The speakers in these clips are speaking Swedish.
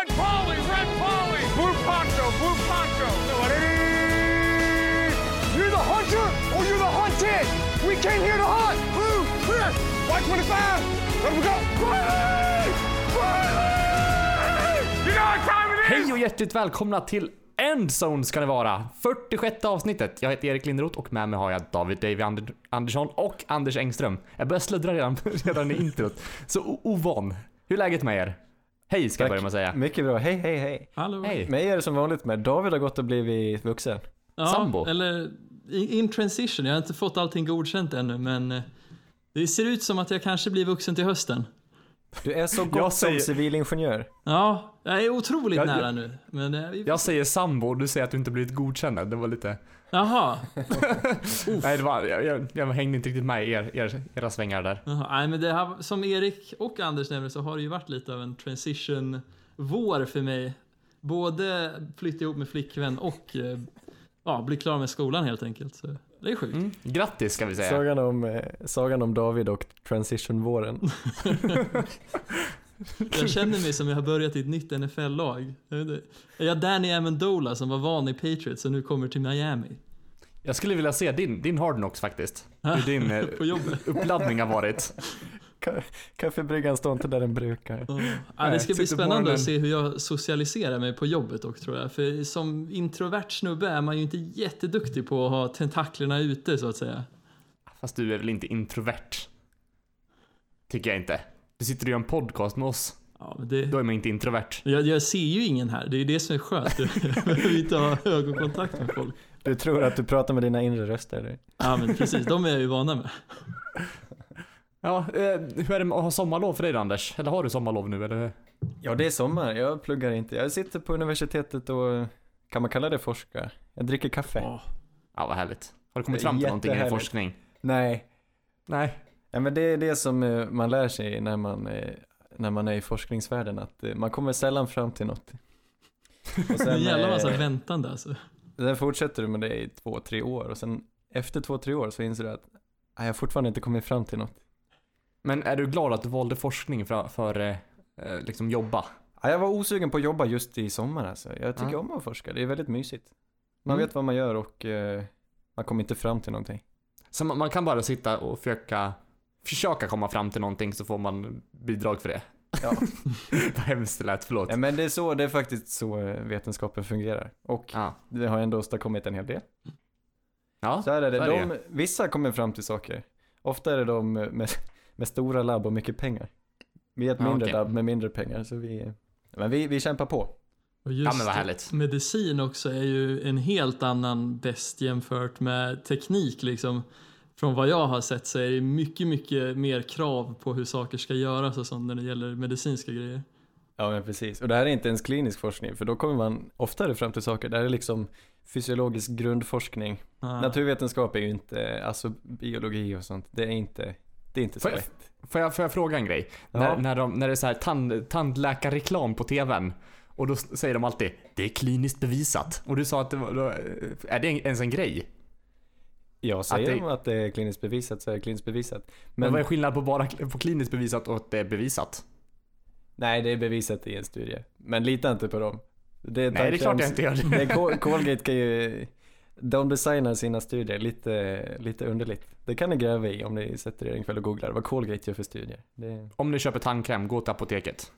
Red Polly, Red Polly! Blue Poncho, Blue Poncho! You're the hunter or you're the hunted! We came here to hunt! Blue, clear! White 25! Let we go! Riley! Riley! You know what time it is! Hej och hjärtligt välkomna till Endzone ska det vara. 46 avsnittet. Jag heter Erik Linderoth och med mig har jag David Davy Ander- Andersson och Anders Engström. Jag börjar sluddra redan, redan i introt. Så ovan. Hur är läget med er? Hej ska jag börja med att säga. Mycket bra, hej hej hej. Hallå? Hej. Mig är det som vanligt med. David har gått och blivit vuxen. Ja, Sambo? Eller in, transition. Jag har inte fått allting godkänt ännu, men eh, det ser ut som att jag kanske blir vuxen till hösten. Du är så Jag gott säger- som civilingenjör. Ja, jag är otroligt Jag- nära jag- nu. Men, eh, vi... Jag säger sambo och du säger att du inte blivit godkänd. Det var lite... Jaha. Nej, det var, jag, jag, jag hängde inte riktigt med i er, er, era svängar där. Jaha. Nej, men det här, som Erik och Anders nämnde så har det ju varit lite av en transition-vår för mig. Både flytta ihop med flickvän och eh, ja, bli klar med skolan helt enkelt. Så det är sjukt. Mm. Grattis ska vi säga. Sagan om, eh, sagan om David och transition-våren. Jag känner mig som jag har börjat i ett nytt NFL-lag. Är jag Danny Amendola som var van i Patriots och nu kommer till Miami? Jag skulle vilja se din, din Hard Knocks faktiskt. Hur din eh, På jobbet. uppladdning har varit. Ka- Kaffebryggan står inte där den brukar. Ja. Ja, det ska bli spännande morgonen. att se hur jag socialiserar mig på jobbet dock tror jag. För som introvert snubbe är man ju inte jätteduktig på att ha tentaklerna ute så att säga. Fast du är väl inte introvert? Tycker jag inte. Du sitter och gör en podcast med oss. Ja, det, Då är man inte introvert. jag, jag ser ju ingen här, det är ju det som är skönt. Jag behöver inte ha ögonkontakt med folk. Du tror att du pratar med dina inre röster. eller? Ja men precis, de är jag ju vana med. Ja, eh, hur är det med att ha sommarlov för dig då, Anders? Eller har du sommarlov nu eller? Ja, det är sommar. Jag pluggar inte. Jag sitter på universitetet och kan man kalla det forska? Jag dricker kaffe. Ja. Ja, vad härligt. Har du kommit fram till någonting i din forskning? Nej. Nej. Ja, men det är det som eh, man lär sig när man, eh, när man är i forskningsvärlden, att eh, man kommer sällan fram till något. Och Det är en jävla massa eh, väntande alltså. Sen fortsätter du med det i två, tre år och sen efter två, tre år så inser du att "Nej, jag har fortfarande inte kommit fram till något. Men är du glad att du valde forskning för, för eh, liksom jobba? Ja, Jag var osugen på att jobba just i sommar alltså. Jag tycker Ja. om att forska, det är väldigt mysigt. Man Mm. vet vad man gör och eh, man kommer inte fram till någonting. Så man, man kan bara sitta och försöka, försöka komma fram till någonting så får man bidrag för det. Ja. vad hemskt det lät, förlåt. ja, men det är så, det är faktiskt så vetenskapen fungerar. Och Ja. det har ändå åstadkommit en hel del. Ja, Så här är det, är de, vissa kommer fram till saker. Ofta är det de med, med stora labb och mycket pengar. Vi är ett Ja, mindre okej. labb med mindre pengar, så vi, men vi, vi kämpar på. Och just Ja, men vad härligt. medicin också är ju en helt annan bäst jämfört med teknik liksom. Från vad jag har sett så är det mycket, mycket mer krav på hur saker ska göras och sånt när det gäller medicinska grejer. Ja men precis, och det här är inte ens klinisk forskning för då kommer man oftare fram till saker, det här är liksom fysiologisk grundforskning. Ja. Naturvetenskap är ju inte, alltså biologi och sånt, det är inte, det är inte så Får jag- lätt. Får jag, får jag fråga en grej? Ja. När, när, de, när det är så här tand, tandläkarreklam på tvn och då säger de alltid det är kliniskt bevisat. Och du sa att det var, då, är det ens en grej? Jag säger Att att det- att det är kliniskt bevisat så är det kliniskt bevisat. Men, Men, vad är skillnaden på bara på kliniskt bevisat och att det är bevisat? nej det är bevisat i en studie. Men lita inte på dem. Det är Nej, det är klart jag inte gör det. det. Col- Colgate kan ju, de designar sina studier lite, lite underligt. Det kan ni gräva i om ni sätter er en kväll och googlar vad Colgate gör för studier. Det... Om ni köper tandkräm, gå till apoteket.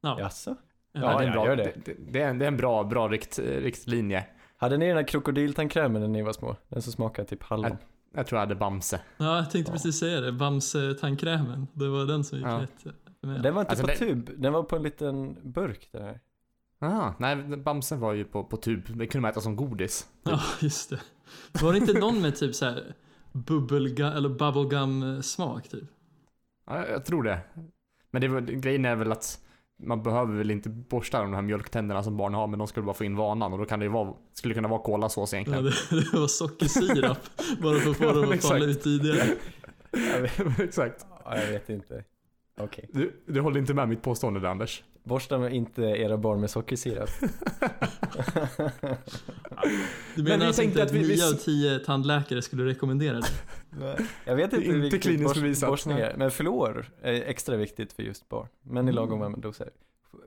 Ja. Jaså? Ja, Ja, det är en bra, det. Det, det, är en, det är en bra, bra rikt, riktlinje. Hade ni den här krokodiltandkrämen när ni var små? Den som smakar typ hallon. Jag tror jag hade Bamse. ja, jag tänkte Ja. precis säga det. Bamse-tandkrämen. Det var den som gick Ja. rätt. Men, Den var inte Alltså, på det- tub, den var på en liten burk där. Aha, nej, Bamse var ju på, på tub. Det kunde man äta som godis. Ja, just det. Var det inte någon med typ så här bubblegum, eller bubblegum smak typ? Ja, jag, jag tror det. Men det var, grejen är väl att man behöver väl inte borsta de här mjölktänderna som barn har, men de skulle bara få in vanan och då kan det ju vara, skulle kunna vara kolasås Ja, egentligen. det, det var sockersirap. bara för att få dem att falla ut tidigare. Vet, Exakt. ja, jag vet inte. Okej. Du, du håller inte med mitt påstående där, Anders? Borsta med inte era barn med sockersirap. Du Men menar vi alltså tänkte inte att att vi- vi- 9 av 10 tandläkare skulle rekommendera det? Jag vet inte, Inte vilket kliniskt bors- bevisat, borstning är, men fluor är extra viktigt för just barn. Men i lagom mm. doser.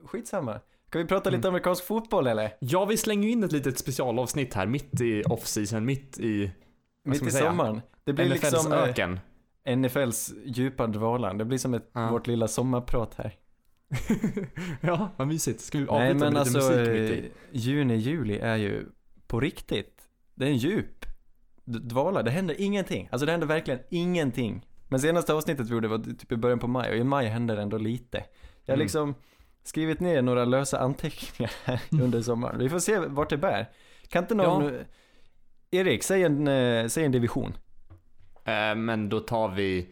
Skitsamma. Ska vi prata lite amerikansk fotboll eller? Ja, vi slänger in ett litet specialavsnitt här mitt i off-season, mitt i Mitt i säga? sommaren. Det blir NFLs liksom eh, öken. NFLs djupa dvalan. Det blir som ett, Ja. vårt lilla sommarprat här. ja, vad mysigt. Ska vi avbryta Nej med men lite alltså, musik mitt i? eh, juni, juli är ju på riktigt. Det är en djup dvala. Det händer ingenting. Alltså det händer verkligen ingenting. Men senaste avsnittet vi gjorde var typ i början på maj och i maj händer ändå lite. Jag har Mm. liksom skrivit ner några lösa anteckningar här under sommaren. Vi får se vart det bär. Kan inte någon... Erik, säg en, eh, säg en division. Eh, men då tar vi...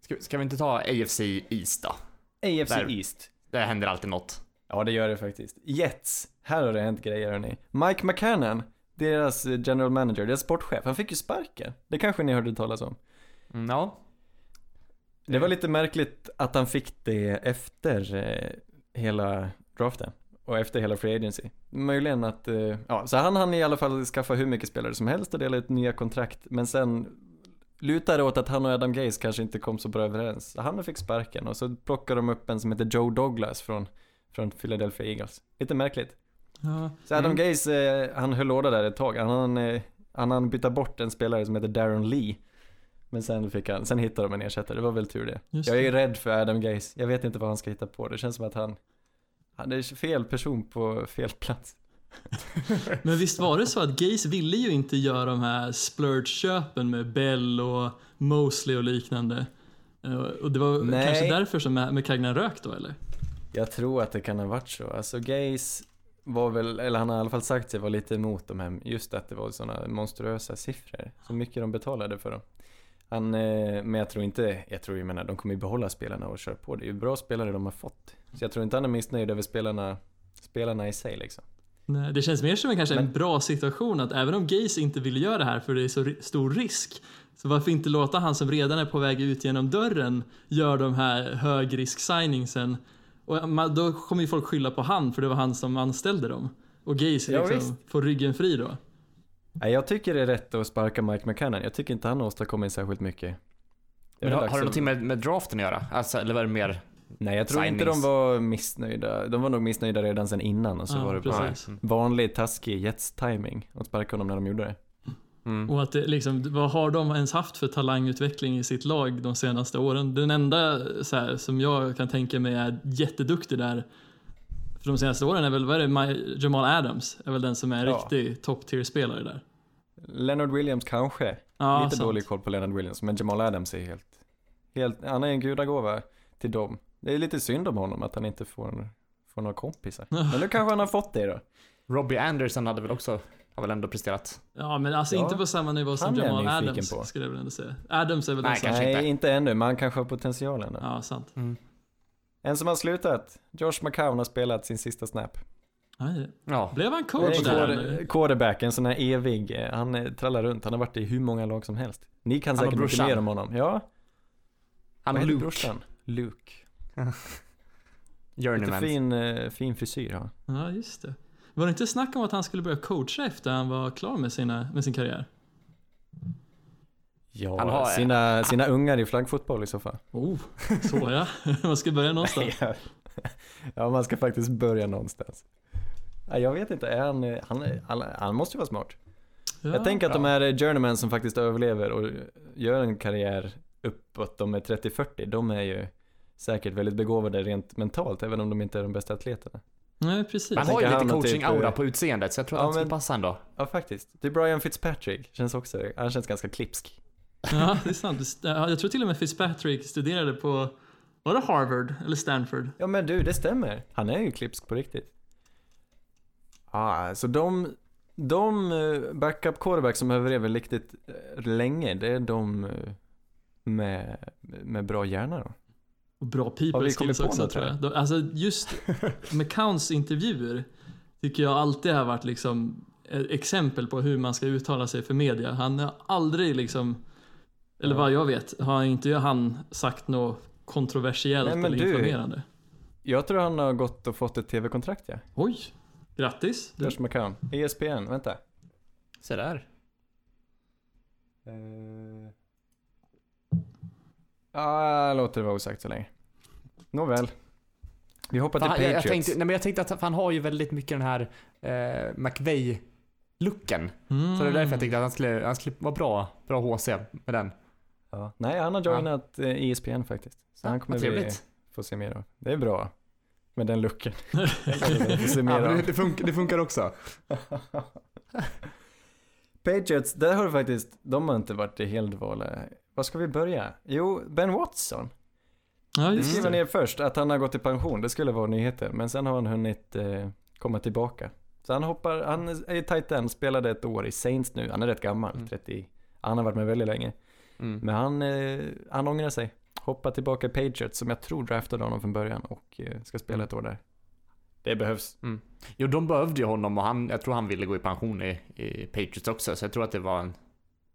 Ska, ska vi inte ta AFC East då? AFC Där. East. Det händer alltid något. Ja, det gör det faktiskt. Jets. Här har det hänt grejer hörni. Mike McCannon, deras eh, general manager, deras sportchef, han fick ju sparken. Det kanske ni hörde talas om. Mm, ja. Det var lite märkligt att han fick det efter eh, hela draften och efter hela free agency. Möjligen att, eh, ja, så han hann i alla fall skaffa hur mycket spelare som helst och dela ut nya kontrakt, men sen lutade det åt att han och Adam Gaze kanske inte kom så bra överens. Han fick sparken och så plockade de upp en som heter Joe Douglas från, från Philadelphia Eagles. Lite märkligt. Ja. Så Adam Mm. Gaze, eh, han höll låda där ett tag. Han hann, eh, han hann byta bort en spelare som heter Darren Lee. Men sen fick han, sen hittade de en ersättare, det var väl tur det. Just Jag är det. rädd för Adam Gaze. Jag vet inte vad han ska hitta på. Det känns som att han, han är fel person på fel plats. Men visst var det så att Gaze ville ju inte göra de här splurge-köpen med Bell och Mosley och liknande. Eh, Och det var Nej. kanske därför som McCagnan rök då eller? Jag tror att det kan ha varit så. Alltså Gaze var väl, eller han har i alla fall sagt sig vara lite emot de här, just att det var sådana monstruösa siffror. Så mycket de betalade för dem. Han, eh, men jag tror inte, jag tror jag menar, de kommer ju behålla spelarna och köra på. Det är ju bra spelare de har fått. Så jag tror inte han är missnöjd över spelarna, spelarna i sig liksom. Nej, det känns mer som en, kanske en Men- bra situation att även om Gaze inte vill göra det här för det är så stor risk så varför inte låta han som redan är på väg ut genom dörren göra de här högrisk-signingsen och ma- då kommer ju folk skylla på han för det var han som anställde dem. Och Gaze Ja, liksom får ryggen fri då. Nej, jag tycker det är rätt att sparka Mike McCannon. Jag tycker inte han har åstadkommit särskilt mycket. Men har, har det någonting med, med draften att göra? Alltså, eller var det mer... Nej, jag tror inte de signings? var missnöjda. De var nog missnöjda redan sen innan och så Ja, var det bara precis. vanlig taskig Jets-timing att sparka honom när de gjorde det. Mm. Och att det, liksom, vad har de ens haft för talangutveckling i sitt lag de senaste åren? Den enda så här, som jag kan tänka mig är jätteduktig där för de senaste åren är väl, vad är det, My- Jamal Adams är väl den som är en Ja. riktig top tier spelare där. Leonard Williams kanske. Ja, Lite sant. dålig koll på Leonard Williams, men Jamal Adams är helt, helt, han är en gudagåva till dem. Det är lite synd om honom att han inte får, får några kompisar. Men nu kanske han har fått det då. Robbie Anderson hade väl också, har väl ändå presterat. Ja, men alltså Ja. inte på samma nivå som Jamal Adams på. skulle jag väl ändå säga. Adams är väl Nej, den som... Nej, inte. inte ännu, men han kanske har potentialen då. Ja, sant. En som har slutat, Josh McCown har spelat sin sista snap. Nej. Ja. Blev han coach är där en eller? quarter- quarterback, en sån här evig, han trallar runt, han har varit i hur många lag som helst. Ni kan Han säkert mycket mer om honom. Ja, Han och heter Luke. brorsan? Luke. Journeyman. fin, eh, fin frisyr har han. Ja, just det. Var det inte snack om att han skulle börja coacha efter han var klar med, sina, med sin karriär? Ja, Han har- sina, sina ungar i flaggfotboll i så fall. Oh, så ja. Man ska börja någonstans. Ja. man ska faktiskt börja någonstans. Ja, jag vet inte, är han, eh, han, han, han måste ju vara smart. Ja. jag tänker att de här journeymen som faktiskt överlever och gör en karriär uppåt, de är 30-40, de är ju säkert väldigt begåvade rent mentalt, även om de inte är de bästa atleterna. Nej, precis. Han har ju lite typ, coaching-aura eh, på utseendet, så jag tror att ja, han skulle men- passa ändå. Ja, faktiskt. Det är Brian Fitzpatrick, känns också, han känns ganska klipsk. Ja, det är sant. Ja, Jag tror till och med Fitzpatrick studerade på, var det Harvard eller Stanford? Ja men du, det stämmer. Han är ju klipsk på riktigt. Ja, så de, de eh, backup quarterbacks som överlever riktigt eh, länge, det är de med, med bra hjärna då. Och bra people skills också något tror jag. De, alltså just McCowns intervjuer tycker jag alltid har varit liksom ett exempel på hur man ska uttala sig för media. Han har aldrig liksom, eller Ja. vad jag vet, har inte han sagt något kontroversiellt Nej, men eller du- inflammerande. Jag tror han har gått och fått ett tv-kontrakt ja. Oj, grattis. Josh McCown. ESPN, vänta. Se där. Uh... Ah, låter det vara osagt så länge. Nåväl. Vi hoppar till jag, Patriots. jag, tänkte, nej, men jag tänkte att han har ju väldigt mycket den här eh, McVeigh-looken. Mm. Så det är därför jag tänkte att han skulle, han skulle vara bra, bra HC med den. ja. Nej, han har joinat eh, ESPN faktiskt. Så han kommer vi få se mer av. Det är bra. Med den looken. Ja, det, funkar, det funkar också. Patriots, där har du faktiskt, de har inte varit i helvåla. Var ska vi börja? Jo, Ben Watson. Ja, Det just skriver det. ner först att han har gått i pension, det skulle vara nyheter. Men sen har han hunnit eh, komma tillbaka. Så han hoppar, han är tight end, spelade ett år i Saints nu. Han är rätt gammal, Mm. 30. Han har varit med väldigt länge. Mm. Men han, eh, han ångrar sig. Hoppar tillbaka i Patriots som jag tror draftade honom från början och eh, ska spela ett år där. Det behövs. Jo, de behövde ju honom och han, jag tror han ville gå i pension i, i Patriots också, så jag tror att det var en...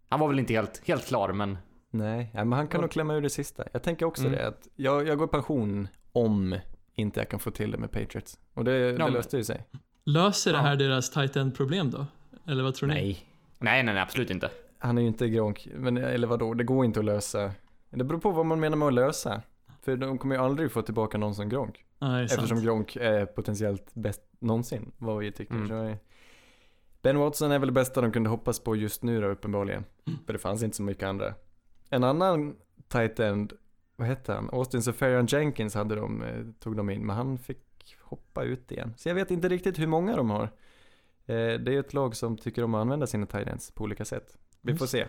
Han var väl inte helt, helt klar, men... Nej, ja, men han kan Ja. nog klämma ur det sista. Jag tänker också Mm. det att jag, jag går i pension om inte jag kan få till det med Patriots. Och det, det men- löste ju sig. Löser det Ja. här deras tight end problem då? Eller vad tror ni? Nej, Nej, nej, nej, absolut inte. han är ju inte Gronk. Men eller vadå, det går inte att lösa. Det beror på vad man menar med att lösa. För de kommer ju aldrig få tillbaka någon som Gronk. Nej, sant. Eftersom Gronk är potentiellt bäst någonsin, vad vi tycker. Mm. Så är- ben Watson är väl det bästa de kunde hoppas på just nu då uppenbarligen. Mm. För det fanns inte så mycket andra. En annan tight end, vad hette han? Austin Safarian Jenkins hade de, eh, tog de in, men han fick hoppa ut igen. Så jag vet inte riktigt hur många de har. Eh, Det är ett lag som tycker om att använda sina tight ends på olika sätt. Vi får se.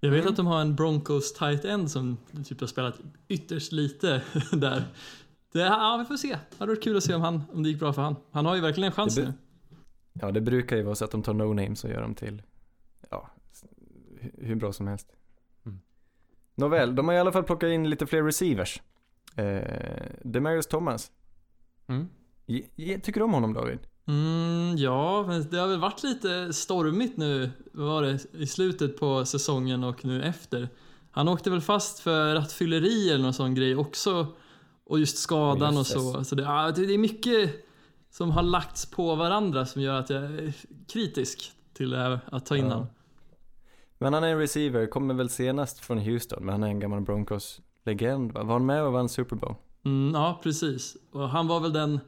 Jag vet Mm. att de har en Broncos tight end som typ har spelat ytterst lite där. Det, ja, vi får se. Det hade varit kul att se om, han, om det gick bra för han. Han har ju verkligen en chans nu. Ja, det brukar ju vara så att de tar no-names och gör dem till, ja, hur bra som helst. Nåväl, de har i alla fall plockat in lite fler receivers. Eh, Demarius Thomas. Mm. Tycker du om honom David? Mm, ja, men det har väl varit lite stormigt nu, vad var det, i slutet på säsongen och nu efter. Han åkte väl fast för rattfylleri eller någon sån grej också. Och just skadan och så. så det, det det är mycket som har lagts på varandra som gör att jag är kritisk till det här att ta in Ja. Men han är en receiver, kommer väl senast från Houston, men han är en gammal Broncos-legend va? Var han med och vann Super Bowl? Mm, ja, precis. Och han var väl den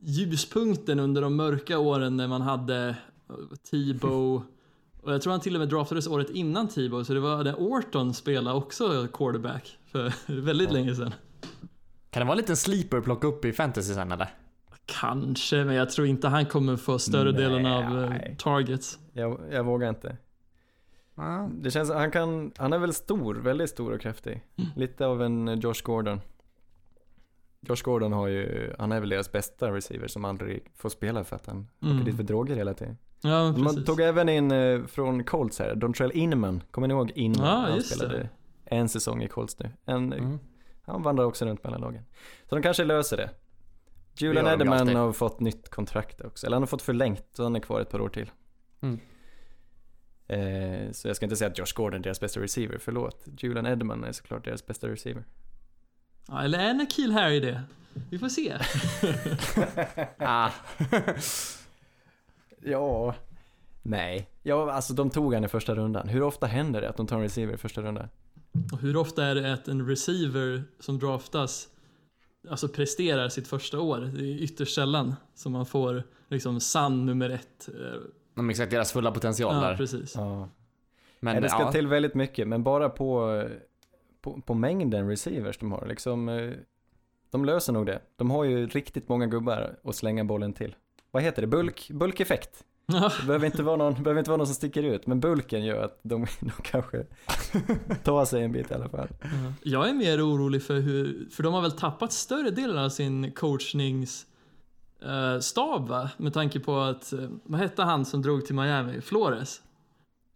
ljuspunkten under de mörka åren när man hade eh, Tebow. Och jag tror han till och med draftades året innan Tebow, så det var där Orton spelade också quarterback för väldigt Ja. länge sedan. Kan det vara en liten sleeper att plocka upp i fantasy sen eller? Kanske, men jag tror inte han kommer få större Nej, delen av eh, targets. Jag, jag vågar inte. Det känns, han kan, han är väl stor, väldigt stor och kraftig. Mm. Lite av en eh, Josh Gordon. Josh Gordon har ju, han är väl deras bästa receiver som aldrig får spela för att han Mm. åker dit för droger hela tiden. Ja, Man tog även in eh, från Colts här, Dontrell Inman. Kommer ni ihåg Inman? Ja, han spelade det. en säsong i Colts nu. En, Mm. Han vandrar också runt mellan lagen. Så de kanske löser det. Julian de Edelman alltid. har fått nytt kontrakt också. Eller han har fått förlängt, så han är kvar ett par år till. Mm. Eh, så jag ska inte säga att Josh Gordon är deras bästa receiver, förlåt. Julian Edelman är såklart deras bästa receiver. Ja, eller är Nakil Harry det? Vi får se. Ah. Ja, nej. Ja, alltså de tog han i första rundan. Hur ofta händer det att de tar en receiver i första rundan? Och hur ofta är det att en receiver som draftas alltså presterar sitt första år? Det är ytterst sällan som man får liksom sann nummer ett. De exakt deras fulla potential Ja, där. precis. Ja. Men nej, det ska ja, till väldigt mycket, men bara på, på, på mängden receivers de har. Liksom, eh, de löser nog det. De har ju riktigt många gubbar att slänga bollen till. Vad heter det? Bulk, bulkeffekt. Det behöver inte, vara någon, behöver inte vara någon som sticker ut, men bulken gör att de, de kanske tar sig en bit i alla fall. Jag är mer orolig för hur, för de har väl tappat större delen av sin coachnings eh, stab va? Med tanke på att, eh, vad hette han som drog till Miami? Flores.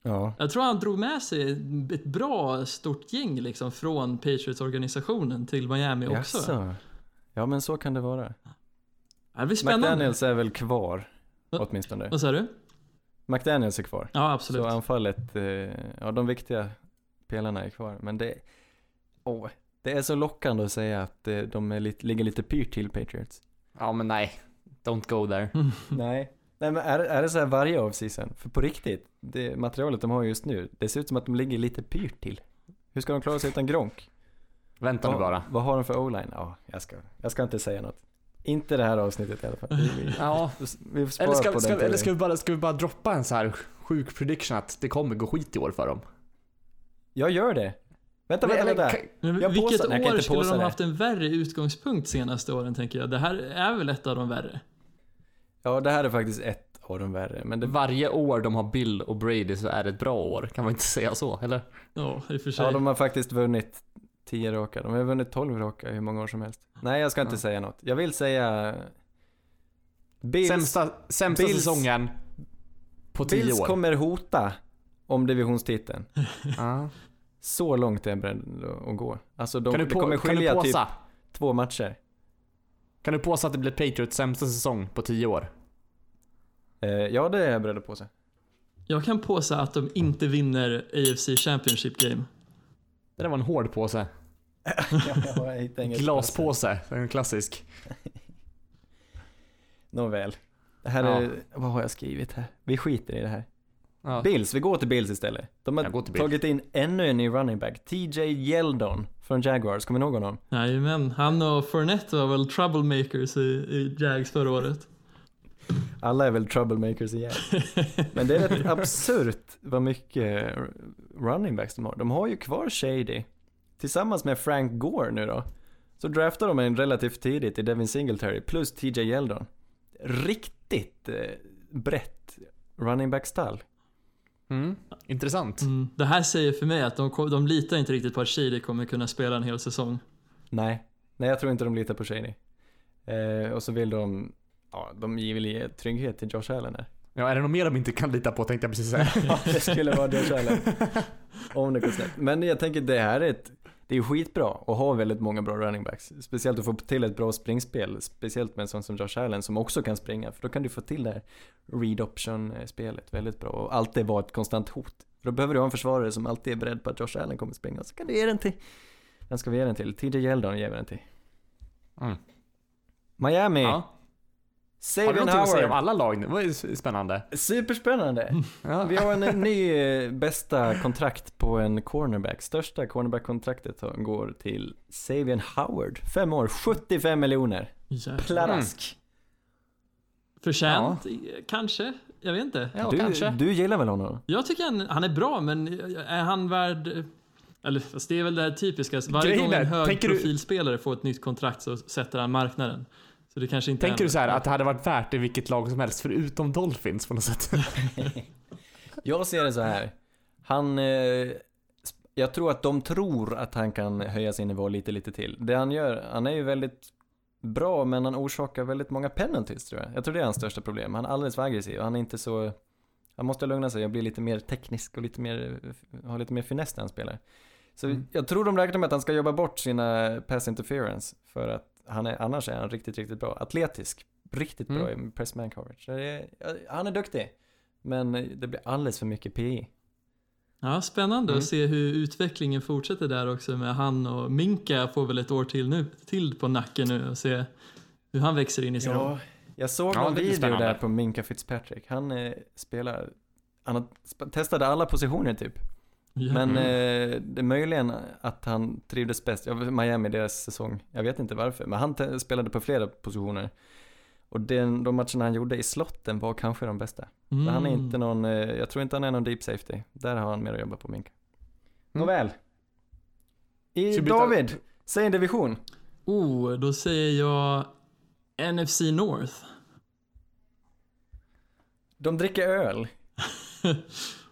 Ja, Jag tror han drog med sig ett bra stort gäng liksom från Patriots-organisationen till Miami också. Jaså. Ja men så kan det vara. Det blir spännande. McDaniels är väl kvar, Va- åtminstone. Vad sa du? McDaniels är kvar. Ja, absolut. Så anfallet, eh, ja de viktiga pelarna är kvar. Men det, åh, det är så lockande att säga att eh, de är lite, ligger lite pyrt till Patriots. ja, men nej. Don't go there. Nej. Nej men är, är det så här varje offseason? För på riktigt, det materialet de har just nu, det ser ut som att de ligger lite pyrt till. Hur ska de klara sig utan Gronk? Vänta nu bara. Vad har de för o-line? Ja, jag ska, jag ska inte säga något. Inte det här avsnittet i alla fall. Vi, Ja. vi Eller, ska, på ska, den eller ska, vi bara, ska vi bara droppa en så här sjuk prediction att det kommer gå skit i år för dem? Jag gör det. Vänta, vänta, vänta. kan- Jag vilket jag kan år inte skulle de haft en värre utgångspunkt senaste åren tänker jag. Det här är väl ett av de värre? Ja, det här är faktiskt ett av de värre. Men det, Varje år de har Bill och Brady så är det ett bra år. Kan man inte säga så, eller? Ja, i och för sig. ja, de har faktiskt vunnit 10 raka. De har vunnit 12 raka hur många år som helst. Nej, jag ska inte Ja. säga något. Jag vill säga... Bills, Sämsta, sämsta Bills- säsongen på tio Bills år. kommer hota om divisionstiteln. Så långt är jag beredd att gå. Alltså, de, Kan du, det på, kommer kan du skilja typ två matcher. Kan du påsa att det blir Patriots sämsta säsong på tio år? Eh, ja, det är jag beredd att påse. Jag kan påsa att de inte vinner AFC Championship Game. Det där var en hård påse. Glaspåse, en klassisk. Nåväl. Det här Ja. är, vad har jag skrivit här? Vi skiter i det här. Ja. Bills, vi går till Bills istället. De har Jag går till Bills. tagit in ännu en ny running back. TJ Yeldon från Jaguars, kommer ni ihåg honom? Jajamän, han och Fournette var väl troublemakers i, i Jags förra året. Alla är väl troublemakers igen. Men det är rätt absurt vad mycket running backs de har. De har ju kvar Shady. Tillsammans med Frank Gore nu då. Så draftar de en relativt tidigt i Devin Singletary plus TJ Yeldon. Riktigt eh, brett running back-stall. Mm. Intressant. Mm. Det här säger för mig att de, de litar inte riktigt på att Shady kommer kunna spela en hel säsong. Nej, nej jag tror inte de litar på Shady. Eh, och så vill de, ja de vill ge trygghet till Josh Allen här. Ja, är det något mer de inte kan lita på tänkte jag precis säga. Ja, det skulle vara Josh Allen. Om det går snett. Men jag tänker det här är ett, det är ju skitbra att ha väldigt många bra running backs. Speciellt att få till ett bra springspel. Speciellt med en sån som Josh Allen som också kan springa. För då kan du få till det här read option-spelet väldigt bra. Och alltid vara ett konstant hot. För då behöver du ha en försvarare som alltid är beredd på att Josh Allen kommer springa. Så kan du ge den till, den ska vi ge den till. TJ Yeldon ger vi den till. Mm. Miami, Ja. Har du Savion någonting att säga om Howard. alla lag? Det var ju spännande. Superspännande. Ja. Vi har en ny eh, bästa kontrakt på en cornerback. Största cornerback-kontraktet går till Savion Howard. Fem år, 75 miljoner. Pladask. Förtjänt, kanske? Jag vet inte. Ja, du, kanske. du gillar väl honom? Jag tycker han, han är bra, men är han värd... Eller fast det är väl det här typiska. Varje Grejen gång en är, hög tänker du- profilspelare får ett nytt kontrakt så sätter han marknaden. Så det kanske inte Tänker du så här att det hade varit värt det i vilket lag som helst förutom Dolphins på något sätt? Jag ser det så här. Han, eh, jag tror att de tror att han kan höja sin nivå lite, lite till. Det han gör, han är ju väldigt bra, men han orsakar väldigt många penalties tror jag. Jag tror det är hans största problem. Han är alldeles för aggressiv och han är inte så, han måste lugna sig och bli lite mer teknisk och lite mer, ha lite mer finess när han spelar. Så Mm. jag tror de räknar med att han ska jobba bort sina pass interference för att han är, annars är han riktigt, riktigt bra. Atletisk, riktigt bra Mm. i press man coverage. Är, han är duktig. Men det blir alldeles för mycket PI. Ja, spännande Mm. att se hur utvecklingen fortsätter där också med han och Minka får väl ett år till nu, till på nacken nu och se hur han växer in i sin roll. Ja, jag såg Ja, någon video spännande. där på Minka Fitzpatrick. Han eh, spelar, han testade alla positioner typ. Men eh, det är möjligen att han trivdes bäst, ja, Miami deras säsong, jag vet inte varför, men han spelade på flera positioner. Och den, de matcherna han gjorde i slotten var kanske de bästa. Mm. Han är inte någon, eh, jag tror inte han är någon deep safety. Där har han mer att jobba på Minka. Mm. Nåväl. I byta- David, säg en division. Oh, då säger jag NFC North. De dricker öl.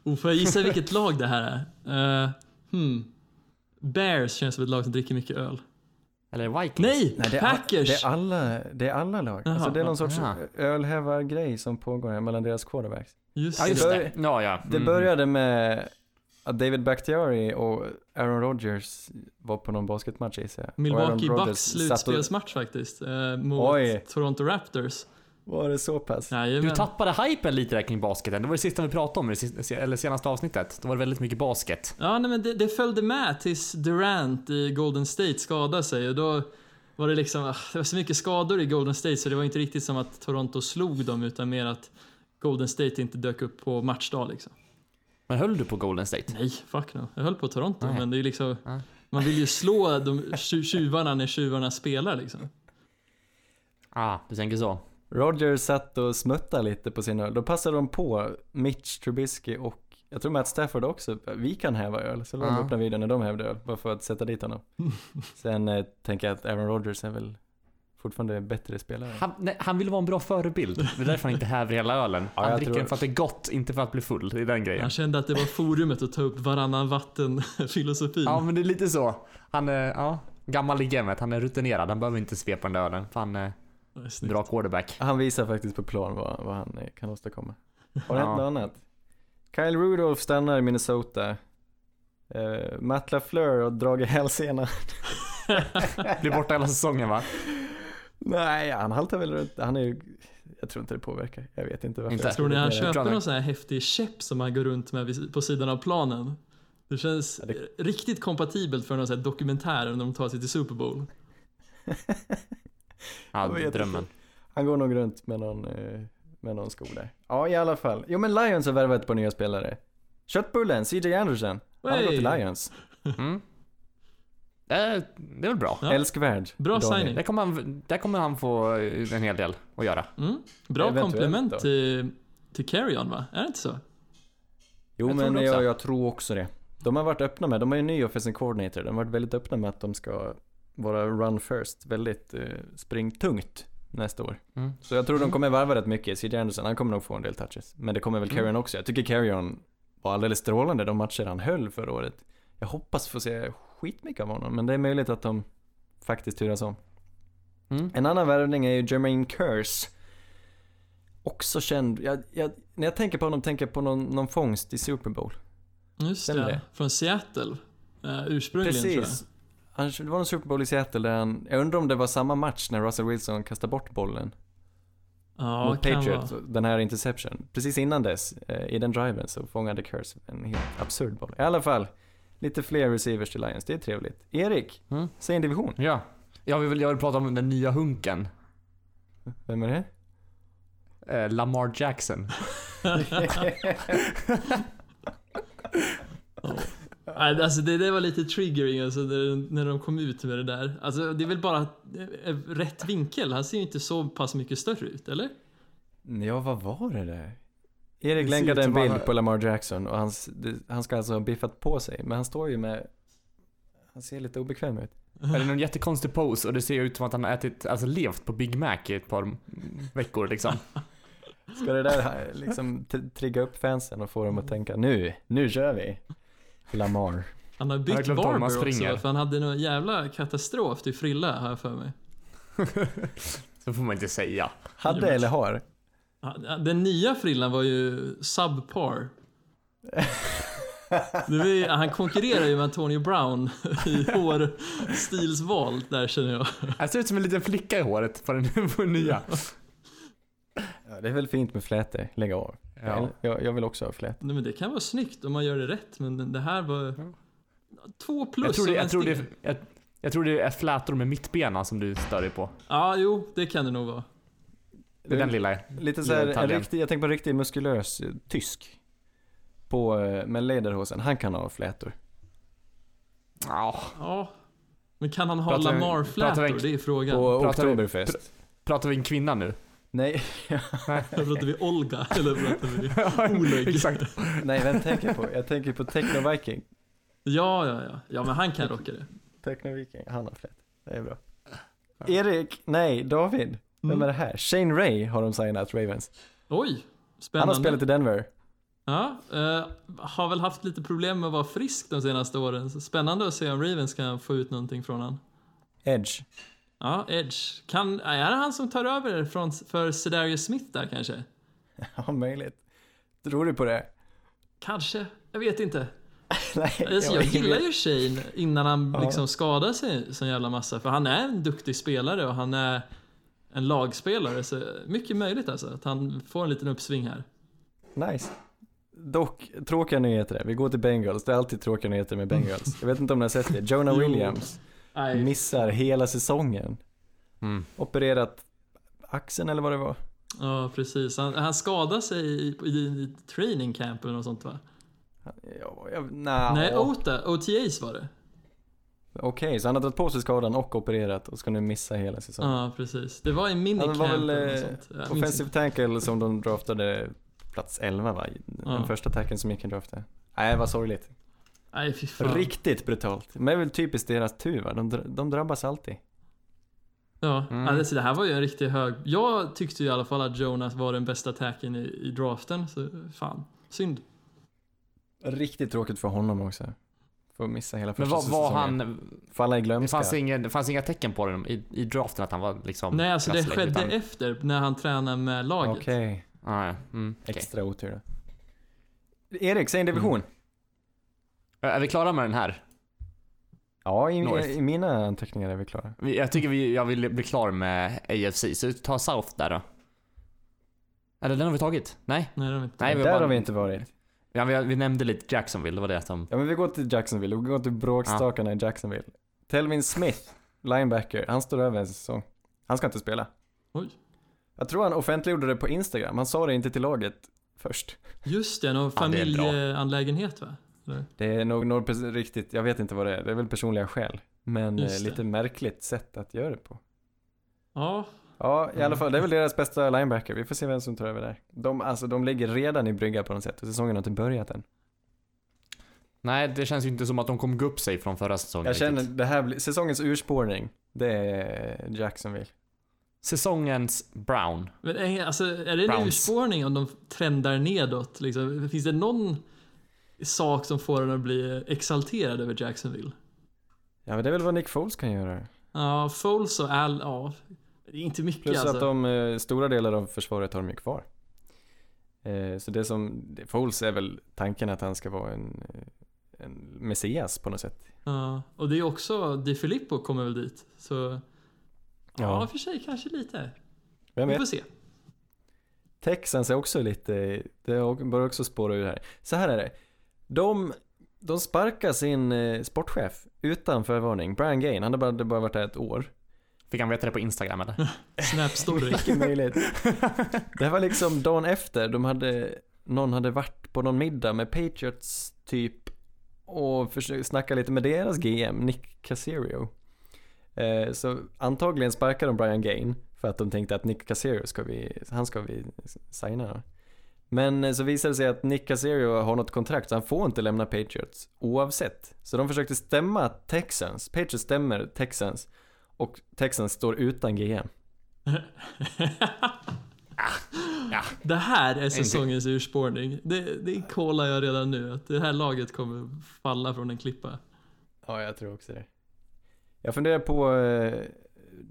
oh, får jag gissa vilket lag det här är? Uh, hmm. Bears känns som ett lag som dricker mycket öl. Eller Vikings? Nej! Nej, det är, Packers! det är alla, det är alla lag. Jaha, alltså det är någon sorts aha. ölhävargrej som pågår här mellan deras quarterbacks. Just Ja, det. just Det det. Ja, ja. Det Mm. började med att David Bakhtiari och Aaron Rodgers var på någon basketmatch gissar jag. Och Milwaukee Bucks satt och- slutspelsmatch faktiskt. eh, mot Oj. Toronto Raptors. Var det så pass? Jajamän. Du tappade hypen lite där kring basketen. Det var det sista vi pratade om i det eller senaste avsnittet. Då var det väldigt mycket basket. Ja, nej, men det, det följde med tills Durant i Golden State skadade sig och då var det liksom, ah, det var så mycket skador i Golden State så det var inte riktigt som att Toronto slog dem utan mer att Golden State inte dök upp på matchdag liksom. Men höll du på Golden State? Nej, fuck no. Jag höll på Toronto Nej. men det är liksom, Nej. Man vill ju slå de tju- tjuvarna när tjuvarna spelar liksom. Ah, du tänker så. Roger satt och smuttade lite på sin öl. Då passade de på Mitch Trubisky och jag tror Matt Stafford också. Vi kan häva öl. Så la de upp den videon när de hävde öl. Bara för att sätta dit honom. Sen eh, tänker jag att Aaron Rodgers är väl fortfarande bättre spelare. Han, nej, han vill vara en bra förebild. Det är därför han inte häver hela ölen. Ja, Han dricker tror- den för att det är gott, inte för att bli full. Det är den grejen. Han kände att det var forumet att ta upp varannan vatten-filosofin. Ja, men det är lite så. Han är, ja, gammal i gamet. Han är rutinerad. Han behöver inte svepa den där ölen. För han är snyggt. bra quarterback. Han visar faktiskt på plan vad, vad han eh, kan åstadkomma. Har det hänt något annat? Kyle Rudolph stannar i Minnesota. Uh, Matt LaFleur har dragit hälsenan. Blir borta hela säsongen va? Nej, han haltar väl runt. Han är ju, jag tror inte det påverkar. Jag vet inte varför. Inte. jag Tror ni han köper någon sån här häftig käpp som han går runt med på sidan av planen? Det känns Ja, det- riktigt kompatibelt för någon sån här dokumentär när de tar sig till Super Bowl. Ja, drömmen. Han går nog runt med någon, eh, med någon sko där. Ja, i alla fall. Jo, men Lions har värvat ett par nya spelare. Köttbullen, CJ Anderson. Han har gått till! Lions. Mm. Det, är, det är väl bra. Ja. Älskvärd. Bra Daniel. signing. Där kommer, han, där kommer han få en hel del att göra. Mm. Bra komplement till, till Carrion va? Är det inte så? Jo, Jag men jag, jag tror också det. De har varit öppna med, de har ju en ny offensive coordinator. De har varit väldigt öppna med att de ska vara run first. Väldigt eh, springtungt nästa år. Mm. Så jag tror de kommer varva rätt mycket. CJ Anderson, han kommer nog få en del touches. Men det kommer väl Carrion Mm. också. Jag tycker Carrion var alldeles strålande de matcher han höll förra året. Jag hoppas få se skitmycket av honom, men det är möjligt att de faktiskt turas om. Mm. En annan värvning är ju Jermaine Curse. Också känd, jag, jag, när jag tänker på honom tänker jag på någon, någon fångst i Super Bowl. Just det. det? Från Seattle. Uh, ursprungligen tror jag. Han, det var en Super Bowl i Seattle där han, jag undrar om det var samma match när Russell Wilson kastade bort bollen Ja, mot Patriots, vara. den här interception. Precis innan dess, eh, i den driven, så fångade Curse en helt absurd boll. I alla fall, lite fler receivers till Lions, det är trevligt. Erik, Mm. säg en division. Ja. Jag vill, jag vill prata om den nya hunken. Vem är det? Eh, Lamar Jackson. Nej, alltså det, det var lite triggering alltså, när, när de kom ut med det där. Alltså det är väl bara eh, rätt vinkel. Han ser ju inte så pass mycket större ut, eller? Ja, vad var det där? Erik länkade en bild han- på Lamar Jackson och det, han ska alltså ha biffat på sig, men han står ju med, han ser lite obekväm ut. Är det någon jättekonstig pose och det ser ut som att han har ätit, alltså levt på Big Mac i ett par veckor liksom. Ska det där liksom trigga upp fansen och få dem att tänka nu, nu kör vi. Lamar. Han har han barber springer. också, för han hade någon jävla katastrof till frilla, jag för mig. Så får man inte säga. Hade eller har? Den nya frillan var ju subpar. Det var ju, han konkurrerar ju med Antonio Brown i hårstilsval där känner jag. Han ser ut som en liten flicka i håret på den, på den nya. Ja, det är väl fint med flätor, lägga av. Ja. Jag, jag vill också ha flät. Nej, men det kan vara snyggt om man gör det rätt, men det här var två plus Jag tror, det, av en jag, tror det, stil. jag, jag tror det är flätor med mittbena som du stör dig på. Ja, jo, det kan det nog vara. Det är den lilla. Lite så här, riktig, jag tänker på en riktigt muskulös eh, tysk. På, eh, med lederhosen, han kan ha flätor. Ja. Ja. Men kan han ha Lamar-flätor? Det är frågan. På Pratar vi- Oktoberfest. Pratar vi en kvinna nu? Nej, Pratar vi Olga? Eller pratar vi... Oleg. Exakt. nej vem tänker jag på? Jag tänker på Techno Viking. Ja, ja, ja. Ja, men han kan rocka det. Techno Viking, han har flätor. Det är bra. Erik, nej, David. Vem Mm. är det här? Shane Ray har de signat Ravens. Oj, spännande. Han har spelat i Denver. Ja, eh, har väl haft lite problem med att vara frisk de senaste åren. Spännande att se om Ravens kan få ut någonting från han. Edge. Ja, Edge. Kan, är det han som tar över från, för Sedarius Smith där kanske? Ja, möjligt. Tror du på det? Kanske. Jag vet inte. nej, Alltså, jag gillar ju Shane innan han Ja. liksom skadar sig så jävla massa. För han är en duktig spelare och han är en lagspelare. Så mycket möjligt alltså att han får en liten uppsving här. Nice. Dock, tråkiga nyheter. Vi går till Bengals. Det är alltid tråkiga nyheter med Bengals. Jag vet inte om ni har sett det. Jonah Jo. Williams Nej. missar hela säsongen. Mm. Opererat axeln eller vad det var. Ja, precis. Han, han skadade sig i, i, i training camp eller något sånt va? Ja, jag, nah, Nej, OTA, OTAs var det. Okej, så han har dragit på sig skadan och opererat och ska nu missa hela säsongen. Ja, precis. Det var en Ja, minicamp det var väl eller något eh, sånt. Jag offensive tackle som de draftade plats 11 va? Den Ja. första tacken som gick i draften. Nej, vad sorgligt. Nej, fy fan. Riktigt brutalt. Men det är väl typiskt deras tur va? De, de drabbas alltid. Ja, Mm. alltså det här var ju en riktigt hög... Jag tyckte ju i alla fall att Jonas var den bästa attacken i, i draften, så fan. Synd. Riktigt tråkigt för honom också. Får missa hela Men första var, var säsongen. han... Falla i Det glömska. fanns, ingen, det fanns inga tecken på det i, i draften att han var liksom... Nej, alltså det skedde utan- efter, när han tränade med laget. Okej, Ah, ja. mm, okej. extra otur då. Erik, säg en division. Är vi klara med den här? Ja, i, North. i mina anteckningar är vi klara. Vi- Jag tycker vi, jag vill bli klar med AFC, så ta South där då. Eller den har vi tagit? Nej? Nej, det var inte. Nej, vi Där bara- har vi inte varit. Ja, vi, vi nämnde lite Jacksonville, det var det som... Ja men vi går till Jacksonville, vi går till bråkstakarna i Jacksonville. Telvin Smith, linebacker, han står över en säsong. Han ska inte spela. Oj. Jag tror han offentliggjorde det på Instagram, han sa det inte till laget först. Just det, någon Ja, familjeanlägenhet va? Det är nog, pers- riktigt, jag vet inte vad det är, det är väl personliga skäl. Men eh, lite märkligt sätt att göra det på. Ja, Ja, i alla fall, det är väl deras bästa linebacker. Vi får se vem som tar över där. De, alltså, de ligger redan i brygga på något sätt och säsongen har inte börjat än. Nej, det känns ju inte som att de kommer gå upp sig från förra säsongen Jag känner, riktigt. det här blir, säsongens urspårning, det är Jacksonville. Säsongens Brown. men är, alltså, är det en Browns. urspårning om de trendar nedåt? Liksom? Finns det någon sak som får en att bli exalterad över Jacksonville? Ja men det är väl vad Nick Foles kan göra. Ja, Foles och Al, ja. Det är inte mycket Plus alltså. att de, eh, stora delar av försvaret har de ju kvar. Eh, så det som, Foles är väl tanken att han ska vara en, eh, en messias på något sätt. Ja, och det är också, Di Filippo kommer väl dit. Så, ja, Ja. för sig kanske lite. Vem Vi vet? får se. Texans är också lite, det börjar också spåra ur här. Så här är det. De, de sparkar sin eh, sportchef utan förvarning. Brian Gain, han har bara, bara varit där ett år. Fick han veta det på Instagram eller? Snap story. Mycket möjligt. Det här var liksom dagen efter, de hade, någon hade varit på någon middag med Patriots typ och försökt snacka lite med deras GM, Nick Caserio. Eh, så antagligen sparkade de Brian Gain för att de tänkte att Nick Caserio ska vi, han ska vi signa. Men eh, så visade det sig att Nick Caserio har något kontrakt så han får inte lämna Patriots oavsett. Så de försökte stämma Texans, Patriots stämmer Texans och Texans står utan GM. Ja. Det här är säsongens urspårning. Det, det kollar jag redan nu, att det här laget kommer falla från en klippa. Ja, jag tror också det. Jag funderar på uh,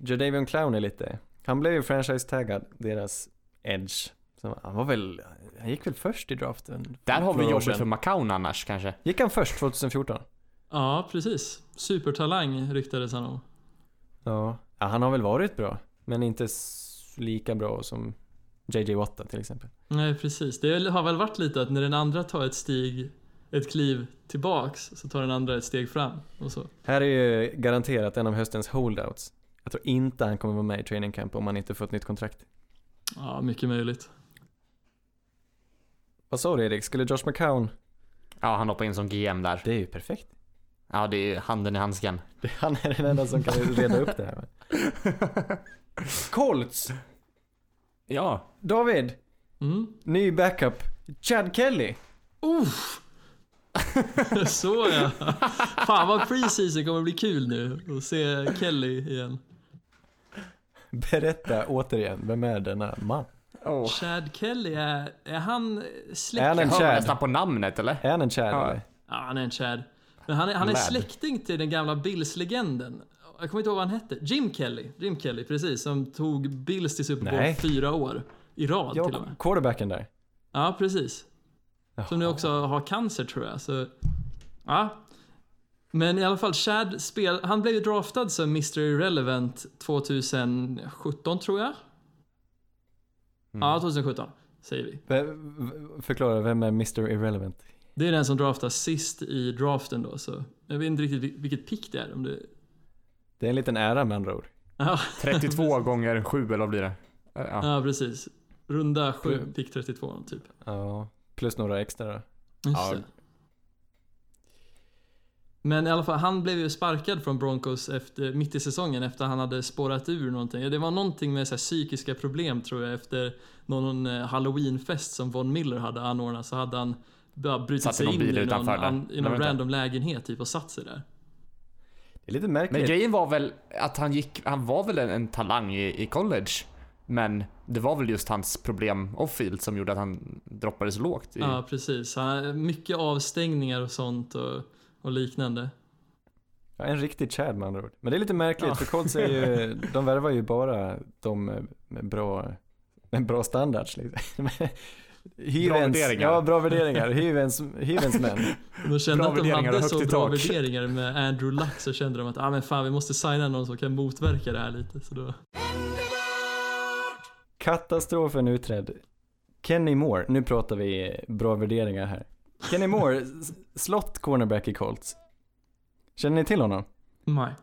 Jadavion Clowney lite. Han blev ju franchise-taggad, deras edge. Så han var väl, han gick väl först i draften? Där har vi jobbet för McCown annars kanske. Gick han först 2014? Ja, precis. Supertalang ryktades han om. Ja. ja, han har väl varit bra. Men inte lika bra som JJ Watta till exempel. Nej, precis. Det har väl varit lite att när den andra tar ett steg, ett kliv tillbaks, så tar den andra ett steg fram och så. Här är ju garanterat en av höstens holdouts. Jag tror inte han kommer vara med i training camp om han inte får ett nytt kontrakt. Ja, mycket möjligt. Vad sa du Erik? Skulle Josh McCown? Ja, han hoppar in som GM där. Det är ju perfekt. Ja, det är handen i handsken. Han är den enda som kan reda upp det här. Colts! Ja. David! Mm. Ny backup. Chad Kelly. Uff. så ja. Fan vad preseason kommer bli kul nu att se Kelly igen. Berätta återigen, vem är denna man? Oh. Chad Kelly, är, är han släkt? Är han Jag en hör Chad? nästan på namnet eller? Är han en Chad Ja. eller? Ja, han är en Chad. Men han är, han är Lad. släkting till den gamla Bills-legenden. Jag kommer inte ihåg vad han hette. Jim Kelly. Jim Kelly, precis. Som tog Bills till Super Bowl fyra år i rad till och Ja, med. quarterbacken där. Ja, precis. Som nu Jaha. också har cancer tror jag. Så, ja. Men i alla fall, Chad spel, han blev ju draftad som Mr. Irrelevant 2017 tror jag. Mm. Ja, 2017 säger vi. Förklara, vem är Mr. Irrelevant? Det är den som draftas sist i draften då, så jag vet inte riktigt vil- vilket pick det är. Om det... Det är en liten ära med andra ord. ja, 32 gånger 7 eller vad blir det? Ja. ja, precis. Runda 7, Sju. pick 32 typ. Ja, plus några extra. Just Ja. Men i alla fall, han blev ju sparkad från Broncos efter, mitt i säsongen efter han hade spårat ur någonting. Det var någonting med så här, psykiska problem tror jag efter någon eh, halloweenfest som Von Miller hade anordnat så hade han bara brutit Satt i sig någon in i någon, an, i någon random lägenhet typ och satt sig där. Det är lite Men märkligt. grejen var väl att han gick, han var väl en, en talang i, i college. Men det var väl just hans problem off-field som gjorde att han droppade så lågt. I, Ja, precis. Han, mycket avstängningar och sånt och, och liknande. Ja, en riktig Chad med andra ord. Men det är lite märkligt Ja. för Colts är ju, de värvar ju bara de med, med bra, med bra standards liksom. Hyvens, värderingar. Ja, bra värderingar. Hyvens, hyvens män. De kände Bra att de hade så bra tak. värderingar med Andrew Luck så kände de att ah, men fan, vi måste signa någon som kan motverka det här lite. Så då... Katastrofen utredd. Kenny Moore, nu pratar vi bra värderingar här. Kenny Moore, slott cornerback i Colts. Känner ni till honom? Nej.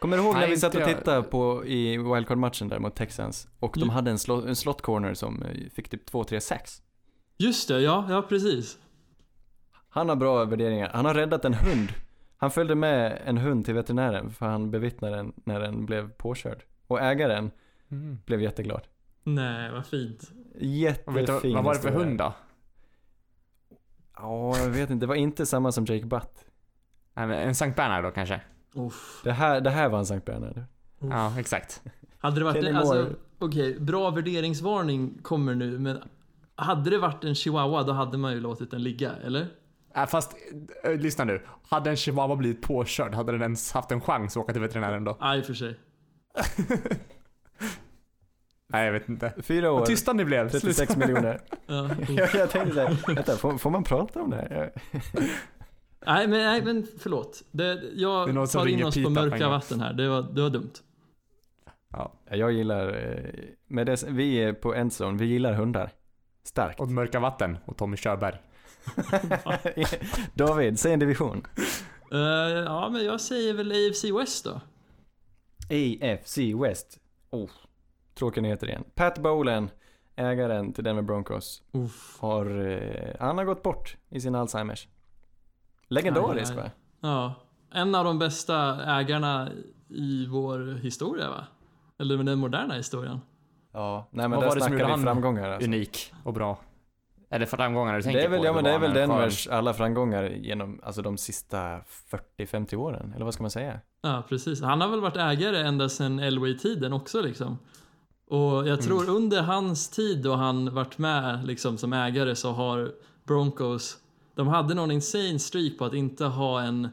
Kommer du ihåg när vi satt och tittade på i wildcard-matchen där mot Texans? Och de Mm. hade en, slot, en slot corner som eh, fick typ 2-3 sacks. Just det, ja, ja precis. Han har bra värderingar. Han har räddat en hund. Han följde med en hund till veterinären för han bevittnade den när den blev påkörd. Och ägaren Mm. blev jätteglad. Nej, vad fint. Jättefin vet du, vad var det för hund då? Ja, jag vet inte. Det var inte samma som Jake Butt. Nej, men En Sankt Bernhard då kanske? Uff. Det här, det här var en Sankt Bernhard. Uff. Ja, exakt. Hade det varit alltså, okej, bra värderingsvarning kommer nu, men hade det varit en chihuahua då hade man ju låtit den ligga, eller? Äh, fast, äh, lyssna nu. Hade en chihuahua blivit påkörd, hade den ens haft en chans att åka till veterinären då? Nej, i och för sig. Nej, jag vet inte. Fyra år, Vad tysta ni blev. 36 Sluta. miljoner. Ja. jag, jag tänkte såhär, vänta, får, får man prata om det här? nej, men, nej, men förlåt. Det, Det är jag någon som tar in ringer oss på mörka gång. vatten här. Det var, det var dumt. Ja, Jag gillar, eh, med det, vi är på Endzone, vi gillar hundar. Starkt. och Mörka Vatten och Tommy Körberg. David, säg en division. Eh, ja, men jag säger väl AFC West då. AFC West. Oh, tråkiga nyheter igen. Pat Bowlen, ägaren till Denver Broncos, Uff. har, eh, han har gått bort i sin Alzheimers. Legendarisk va? Ja, en av de bästa ägarna i vår historia va? Eller den moderna historien. Ja, nej men Vad där snackar vi han framgångar alltså. Unik och bra. Är det framgångar du tänker Det är väl, på? ja men det är väl Denvers alla framgångar genom, alltså de sista 40-50 åren, eller vad ska man säga? Ja, precis. Han har väl varit ägare ända sedan Elway-tiden också liksom. Och jag tror under hans tid då han varit med liksom som ägare så har Broncos, de hade någon insane streak på att inte ha en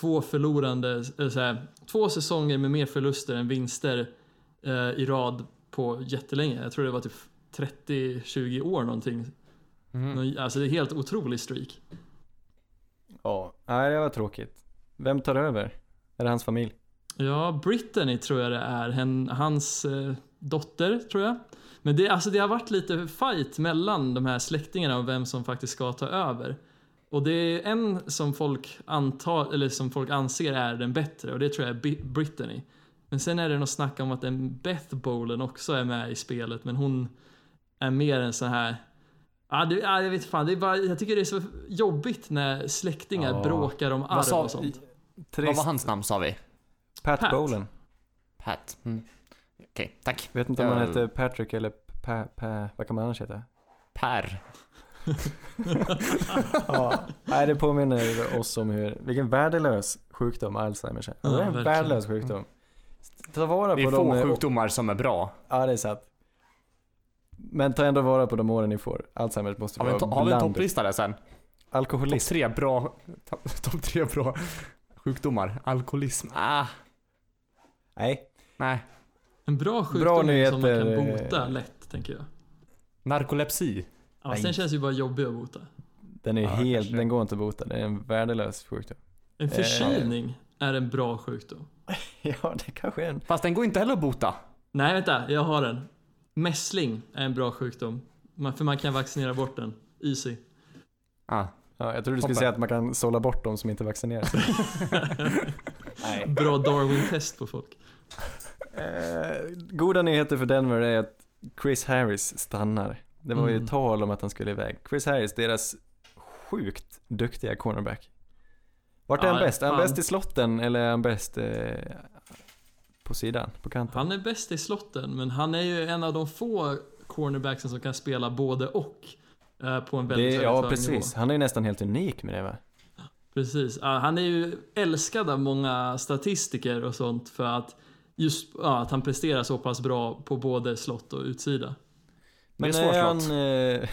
två förlorande, eh, här, två säsonger med mer förluster än vinster eh, i rad på jättelänge. Jag tror det var typ 30-20 år någonting. Nå- Alltså det är helt otrolig streak. Ja, nej det var tråkigt. Vem tar över? Är det hans familj? Ja, Brittany tror jag det är. Hans eh, dotter, tror jag. Men det, alltså, det har varit lite fight mellan de här släktingarna om vem som faktiskt ska ta över. Och det är en som folk antar, eller som folk anser är den bättre och det tror jag är Brittany. Men sen är det något snack om att en Beth Bolen också är med i spelet, men hon är mer en sån här Ja, det, ja, jag vet fan. Det är bara, jag tycker det är så jobbigt när släktingar Ja. bråkar om arv och sånt. Trist. Vad var hans namn sa vi? Pat, Pat. Bowlen. Pat. Mm. Okej, tack. Vet inte om han heter Patrick eller pa, pa, vad kan man annars heta? Per. ja. Nej, det påminner oss om hur, vilken värdelös sjukdom Alzheimers är. Ja, det är en verkligen. värdelös sjukdom. Ta vara Det på är de... få sjukdomar som är bra. Ja, det är sant. Men ta ändå vara på de åren ni får. Alzheimers måste vara to- har vi en bland topplista där sen? Topp alkoholism. tre bra, topp top tre bra sjukdomar. Alkoholism. Ah, Nej, nej. En bra sjukdom Bra som man kan eh, bota lätt, tänker jag. Narkolepsi. Ja, Nej. sen känns det ju bara jobbig att bota. den är Ja, helt, kanske. den går inte att bota. Det är en värdelös sjukdom. En Eh. förkylning är en bra sjukdom. ja, det kanske är en... Fast den går inte heller att bota. Nej, vänta, jag har den. Mässling är en bra sjukdom. Man- För man kan vaccinera bort den. Easy. Ah. Ja, jag trodde du skulle säga att man kan sålla bort de som inte är vaccinerade. Nej. Bra Darwin-test på folk. Eh, goda nyheter för Denver är att Chris Harris stannar. Det var ju Mm. tal om att han skulle iväg. Chris Harris, deras sjukt duktiga cornerback. Vart är Ja, han bäst? Är han bäst i slotten eller är han bäst eh, på sidan, på kanten? Han är bäst i slotten, men han är ju en av de få cornerbacksen som kan spela både och. eh, På en väldigt, det, väldigt ja, precis. nivå. Han är ju nästan helt unik med det va? Precis. Han är ju älskad av många statistiker och sånt för att just ja, att han presterar så pass bra på både slott och utsida. Men Det är är han, eh,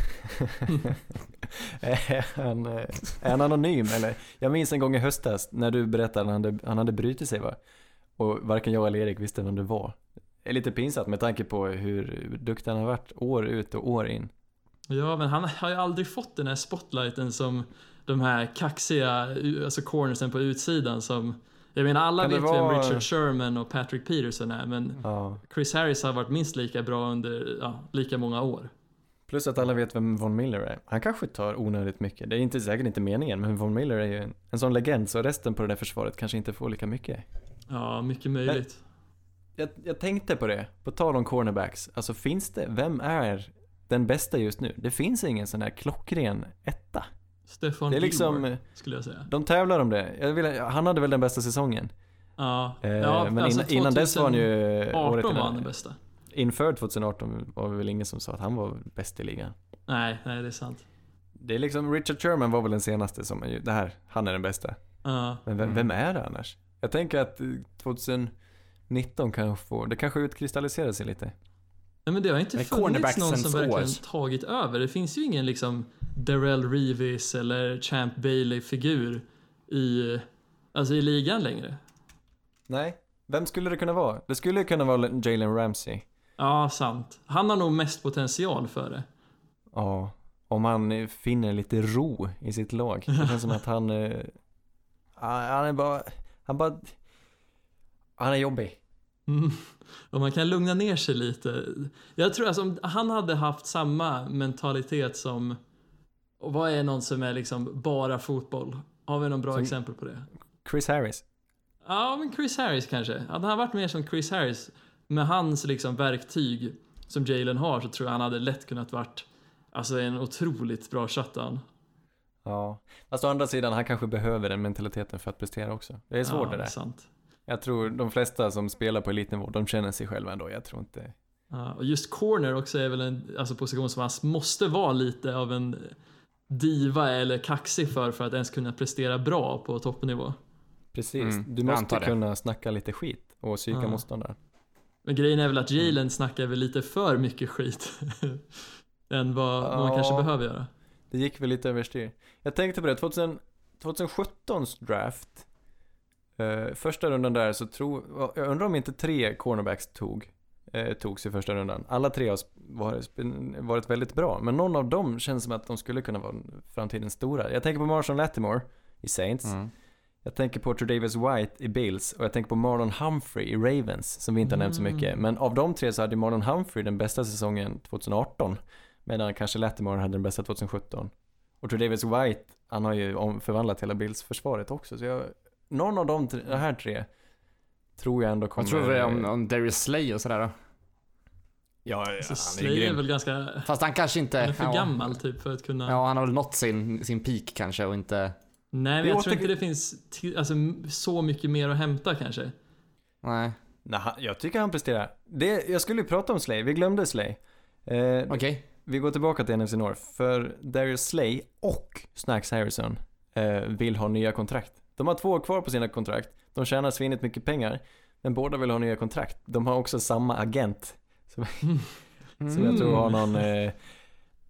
är, han, eh, är han anonym eller? Jag minns en gång i höstas när du berättade att han hade, han hade brutit sig va? Och varken jag eller Erik visste vem det var. Det är lite pinsamt med tanke på hur duktig han har varit år ut och år in. Ja, men han har ju aldrig fått den här spotlighten som de här kaxiga alltså cornersen på utsidan som jag menar alla vet vem vara- Richard Sherman och Patrick Peterson är men Ja. Chris Harris har varit minst lika bra under ja, lika många år. Plus att alla vet vem Von Miller är. Han kanske tar onödigt mycket. Det är inte, säkert inte meningen, men Von Miller är ju en, en sån legend så resten på det där försvaret kanske inte får lika mycket. Ja, mycket möjligt. Jag, jag tänkte på det, på tal om cornerbacks. Alltså finns det, vem är den bästa just nu? Det finns ingen sån här klockren etta. Stefan Det är liksom, Gilmore, eh, skulle jag säga. de tävlar om det. Vill, han hade väl den bästa säsäsongen. Ja, Eh, ja men alltså innan, innan dess var han ju... 2018 året var han den bästa. Inför 2018 var det väl ingen som sa att han var bäst i ligan. Nej, nej det är sant. Det är liksom, Richard Sherman var väl den senaste som, det här, han är den bästa. Ja, Men vem, Mm. vem är det annars? Jag tänker att eh, 2019 kanske får, det kanske utkristalliserar sig lite. Nej, men det har inte Men funnits någon som verkligen år. tagit över. Det finns ju ingen liksom Darrell Reeves eller Champ Bailey-figur i, alltså i ligan längre. Nej. Vem skulle det kunna vara? Det skulle kunna vara Jalen Ramsey. Ja, sant. Han har nog mest potential för det. Ja. Om han finner lite ro i sitt lag. Det känns som att han... eh, Han han är bara... Han bara... Han är jobbig. Mm. Och man kan lugna ner sig lite. Jag tror alltså om han hade haft samma mentalitet som, vad är någon som är liksom bara fotboll? Har vi någon bra Som- exempel på det? Chris Harris. Ja, men Chris Harris kanske. Hade han varit mer som Chris Harris med hans liksom verktyg som Jalen har så tror jag han hade lätt kunnat varit alltså en otroligt bra shutdown. Ja. Fast å andra sidan, han kanske behöver den mentaliteten för att prestera också. Det är svårt ja, det där. Sant. Jag tror de flesta som spelar på elitnivå, de känner sig själva ändå. Jag tror inte... Ja, och just corner också är väl en alltså position som man måste vara lite av en diva eller kaxig för för att ens kunna prestera bra på toppnivå. Precis. Mm, du måste det. kunna snacka lite skit och psyka Ja. motståndaren. Men grejen är väl att Jalen snackar väl lite för mycket skit än vad, vad man Ja. kanske behöver göra. Det gick väl lite överstyr. Jag tänkte på det, 2000, 2017s draft, eh, första rundan där så tror, jag undrar om inte tre cornerbacks tog, eh, togs i första rundan. Alla tre har varit, varit väldigt bra, men någon av dem känns som att de skulle kunna vara framtidens stora. Jag tänker på Marshall Latimore i Saints, Mm. jag tänker på Tredavis White i Bills och jag tänker på Marlon Humphrey i Ravens, som vi inte har nämnt så Mm. mycket. Men av de tre så hade Marlon Humphrey den bästa säsongen 2018, medan kanske Latimore hade den bästa 2017. Och Tredavis White, han har ju förvandlat hela Bills-försvaret också, så jag, någon av de, tre, de här tre tror jag ändå kommer... Vad tror vi om, om Darius Slay och sådär då? Ja, Så han är Slay är väl ganska, Fast han kanske inte... han är för ja, gammal typ för att kunna... Ja, han har väl nått sin, sin peak kanske och inte... Nej, men jag återgår- tror inte det finns alltså, så mycket mer att hämta kanske. Nej. Nej, han- jag tycker han presterar. Det, jag skulle ju prata om Slay, vi glömde Slay. Eh, Okej. Vi går tillbaka till NFC North, för Darius Slay och Snacks Harrison eh, vill ha nya kontrakt. De har två år kvar på sina kontrakt, de tjänar svinigt mycket pengar, men båda vill ha nya kontrakt. De har också samma agent, som, som jag tror har någon eh,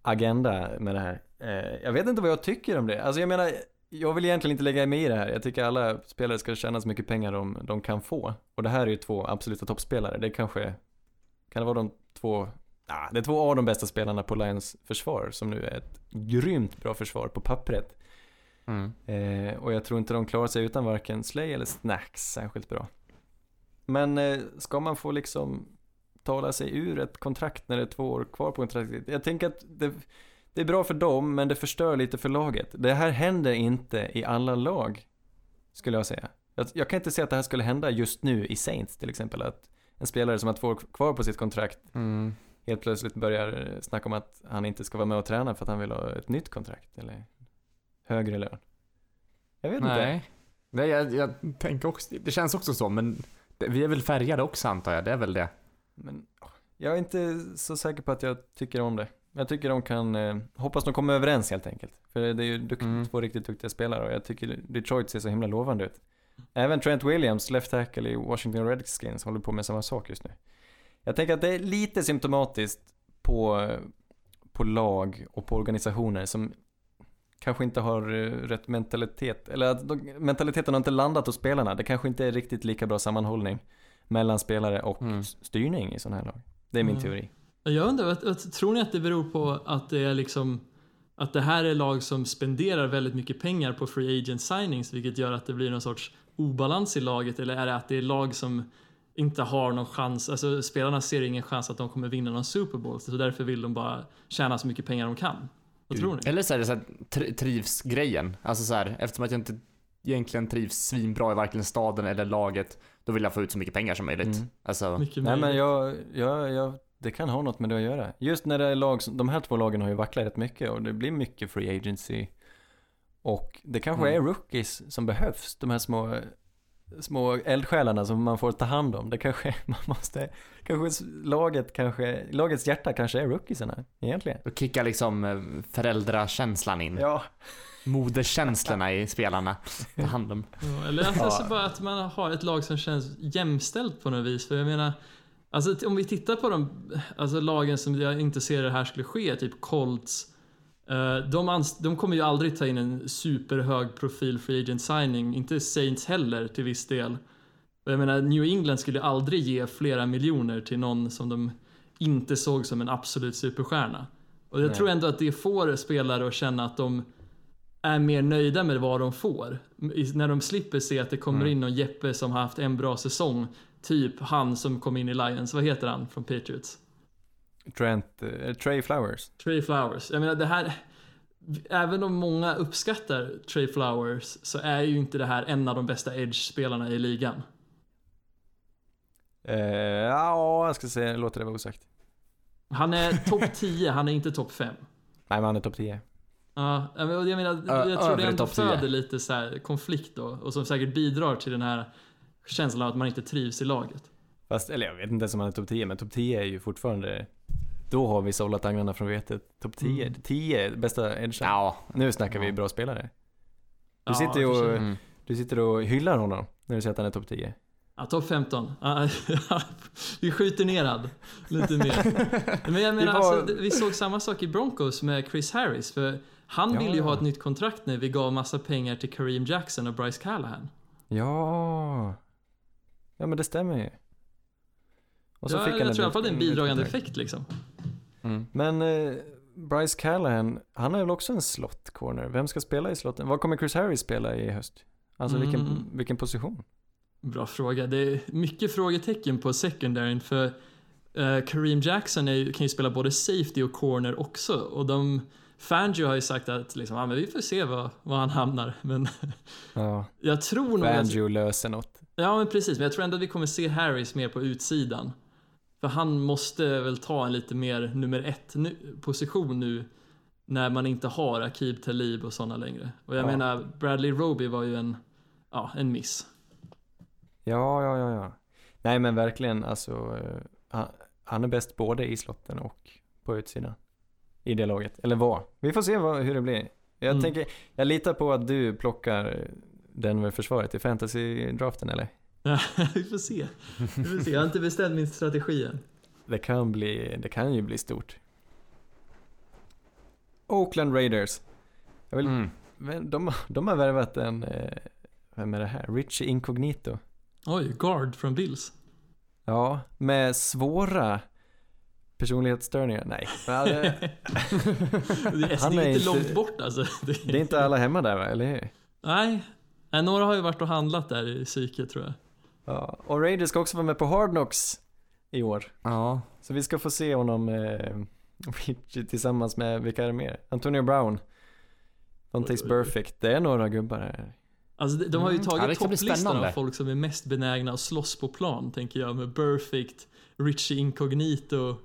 agenda med det här. Eh, jag vet inte vad jag tycker om det. Alltså jag menar, jag vill egentligen inte lägga mig i det här. Jag tycker alla spelare ska tjäna så mycket pengar de, de kan få. Och det här är ju två absoluta toppspelare. Det kanske, kan det vara de två Ah, det är två av de bästa spelarna på Lions försvar som nu är ett grymt bra försvar på pappret. Mm. Eh, och jag tror inte de klarar sig utan varken Slay eller Snacks särskilt bra. Men eh, ska man få liksom tala sig ur ett kontrakt när det är två år kvar på kontraktet? Jag tänker att det, det är bra för dem, men det förstör lite för laget. Det här händer inte i alla lag, skulle jag säga. Jag, jag kan inte se att det här skulle hända just nu i Saints till exempel. Att en spelare som har två år kvar på sitt kontrakt Mm. helt plötsligt börjar snacka om att han inte ska vara med och träna för att han vill ha ett nytt kontrakt eller högre lön. Jag vet inte. Nej. Nej, jag, jag tänker också, det känns också så, men det, vi är väl färgade också antar jag, det är väl det. Men jag är inte så säker på att jag tycker om det. Jag tycker de kan, eh, hoppas de kommer överens helt enkelt. För det är ju dukt, Mm. två riktigt duktiga spelare och jag tycker Detroit ser så himla lovande ut. Även Trent Williams, left tackle i Washington Redskins, håller på med samma sak just nu. Jag tänker att det är lite symptomatiskt på, på lag och på organisationer som kanske inte har eh, rätt mentalitet, eller att de, mentaliteten har inte landat hos spelarna. Det kanske inte är riktigt lika bra sammanhållning mellan spelare och Mm. styrning i sådana här lag. Det är min Mm. teori. Jag undrar, tror ni att det beror på att det är liksom att det här är lag som spenderar väldigt mycket pengar på free agent signings vilket gör att det blir någon sorts obalans i laget eller är det att det är lag som inte har någon chans, alltså spelarna ser ingen chans att de kommer vinna någon Super Bowl så därför vill de bara tjäna så mycket pengar de kan. Vad tror ni? Eller så är det så här, tri- trivs-grejen. Alltså så här, eftersom att jag inte egentligen trivs svinbra i varken staden eller laget, då vill jag få ut så mycket pengar som möjligt. Mm. Alltså, Mycket Nej men jag, jag, jag, det kan ha något med det att göra. Just när det är lag, som- de här två lagen har ju vacklat rätt mycket och det blir mycket free agency. Och det kanske Mm. är rookies som behövs, de här små, små eldsjälarna som man får ta hand om. Det kanske, man måste, kanske laget kanske, lagets hjärta kanske är rookiesarna egentligen. då kickar liksom eh, föräldrakänslan in. Ja. Moderkänslorna i spelarna. Ta hand om. Ja, eller att, alltså bara att man har ett lag som känns jämställt på något vis. För jag menar, alltså om vi tittar på de alltså lagen som jag inte ser det här skulle ske, typ Colts. Eh, de, de kommer ju aldrig ta in en superhög profil free agent signing, inte Saints heller till viss del. Jag menar, New England skulle aldrig ge flera miljoner till någon som de inte såg som en absolut superstjärna. Och jag Nej. tror ändå att det får spelare att känna att de är mer nöjda med vad de får. När de slipper se att det kommer Mm. in någon Jeppe som har haft en bra säsong. Typ han som kom in i Lions, vad heter han från Patriots? Trent, eh, Trey Flowers. Trey Flowers. Jag menar det här, även om många uppskattar Trey Flowers så är ju inte det här en av de bästa edge-spelarna i ligan. Eh, ja, jag ska säga, låter det vara osagt. Han är topp 10, han är inte topp 5. Nej men han är topp 10. Ja, jag menar, jag, menar, Ö- jag tror det ändå topp 10. föder lite så här konflikt då och som säkert bidrar till den här känslan av att man inte trivs i laget. Fast, eller jag vet inte ens om han är topp 10, men topp 10 är ju fortfarande Då har vi sållat agnarna från vetet. Topp 10, Mm. 10 bästa edgen. Ja. Nu snackar vi bra spelare. Du Ja, sitter och. Mm. du sitter och hyllar honom när du säger att han är topp 10. Ja, topp 15. Ja, vi skjuter ner han lite mer. Men jag menar, var- alltså, vi såg samma sak i Broncos med Chris Harris. För han Ja. ville ju ha ett nytt kontrakt när vi gav massa pengar till Kareem Jackson och Bryce Callahan. Ja. Ja men det stämmer ju. Och Ja, jag ett tror i alla fall det är en bidragande effekt liksom. Mm. Men eh, Bryce Callahan, han är väl också en slot corner? Vem ska spela i slotten? Vad kommer Chris Harris spela i höst? Alltså vilken, Mm. vilken position? Bra fråga. Det är mycket frågetecken på secondaryn för eh, Kareem Jackson är, kan ju spela både safety och corner också. Och de, Fangio har ju sagt att liksom, ja, men vi får se var, var han hamnar. Men Ja, jag tror nog att Fangio löser något. Ja, men precis. Men jag tror ändå att vi kommer se Harris mer på utsidan. För han måste väl ta en lite mer nummer ett nu, position nu när man inte har Akib Talib och sådana längre. Och jag Ja. menar, Bradley Roby var ju en, ja, en miss. Ja, ja, ja, ja. Nej men verkligen, alltså. eh, han, han är bäst både i slotten och på utsidan. I det laget. Eller var. Vi får se vad, hur det blir. Jag Mm. tänker, jag litar på att du plockar Denver-försvaret i fantasy-draften eller? vi får se. Vi får se. Jag har inte bestämt min strategi än. Det kan bli, det kan ju bli stort. Oakland Raiders. Jag vill, Mm. men de, de har värvat en, eh, vem är det här? Richie Incognito. Oj, guard från Bills. Ja, med svåra personlighetsstörningar. Nej, men, Det är, Han det är är inte inte- långt bort alltså. Det, det är inte alla hemma där va, eller hur? Nej. Nej, några har ju varit och handlat där i psyket tror jag. Ja, och Raiders ska också vara med på Hard Knocks i år. Ja. Så vi ska få se honom, eh, tillsammans med, vilka är det mer? Antonio Brown. Oj, oj. Perfect. Det är några gubbar här. Alltså de, har ju Mm. Tagit bli topplistan av folk som är mest benägna att slåss på plan, tänker jag, med Perfect, Richie Incognito.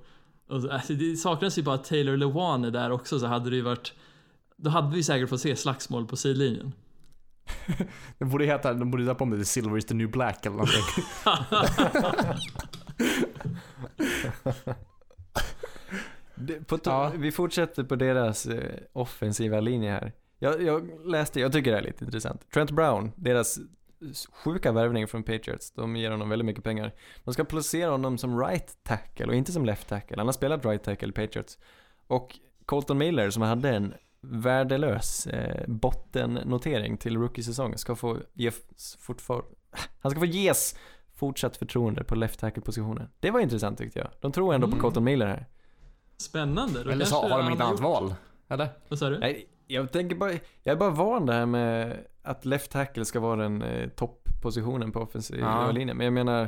Och, så- alltså, det saknas ju bara att Taylor Lewan är där också, så hade det ju varit... Då hade vi säkert fått se slagsmål på sidlinjen. Den borde heta, de borde döpa om det till Silver is the new black eller någonting. Det- På Ja. Vi fortsätter på deras eh, offensiva linje här. Jag, jag läste, jag tycker det är lite intressant. Trent Brown, deras sjuka värvning från Patriots, de ger honom väldigt mycket pengar. De ska placera honom som right tackle och inte som left tackle. Han har spelat right tackle i Patriots. Och Colton Miller som hade en värdelös eh, bottennotering till rookie-säsong ska få ge, fortfar- han ska få ges fortsatt förtroende på left tackle-positionen. Det var intressant tyckte jag. De tror ändå på Mm. Colton Miller här. Spännande. Då Eller så har de inget annat val. Eller? Vad sa du? Nej, jag tänker bara, jag är bara van det här med att left tackle ska vara den eh, topppositionen på offensiv Ja. linje. Men jag menar,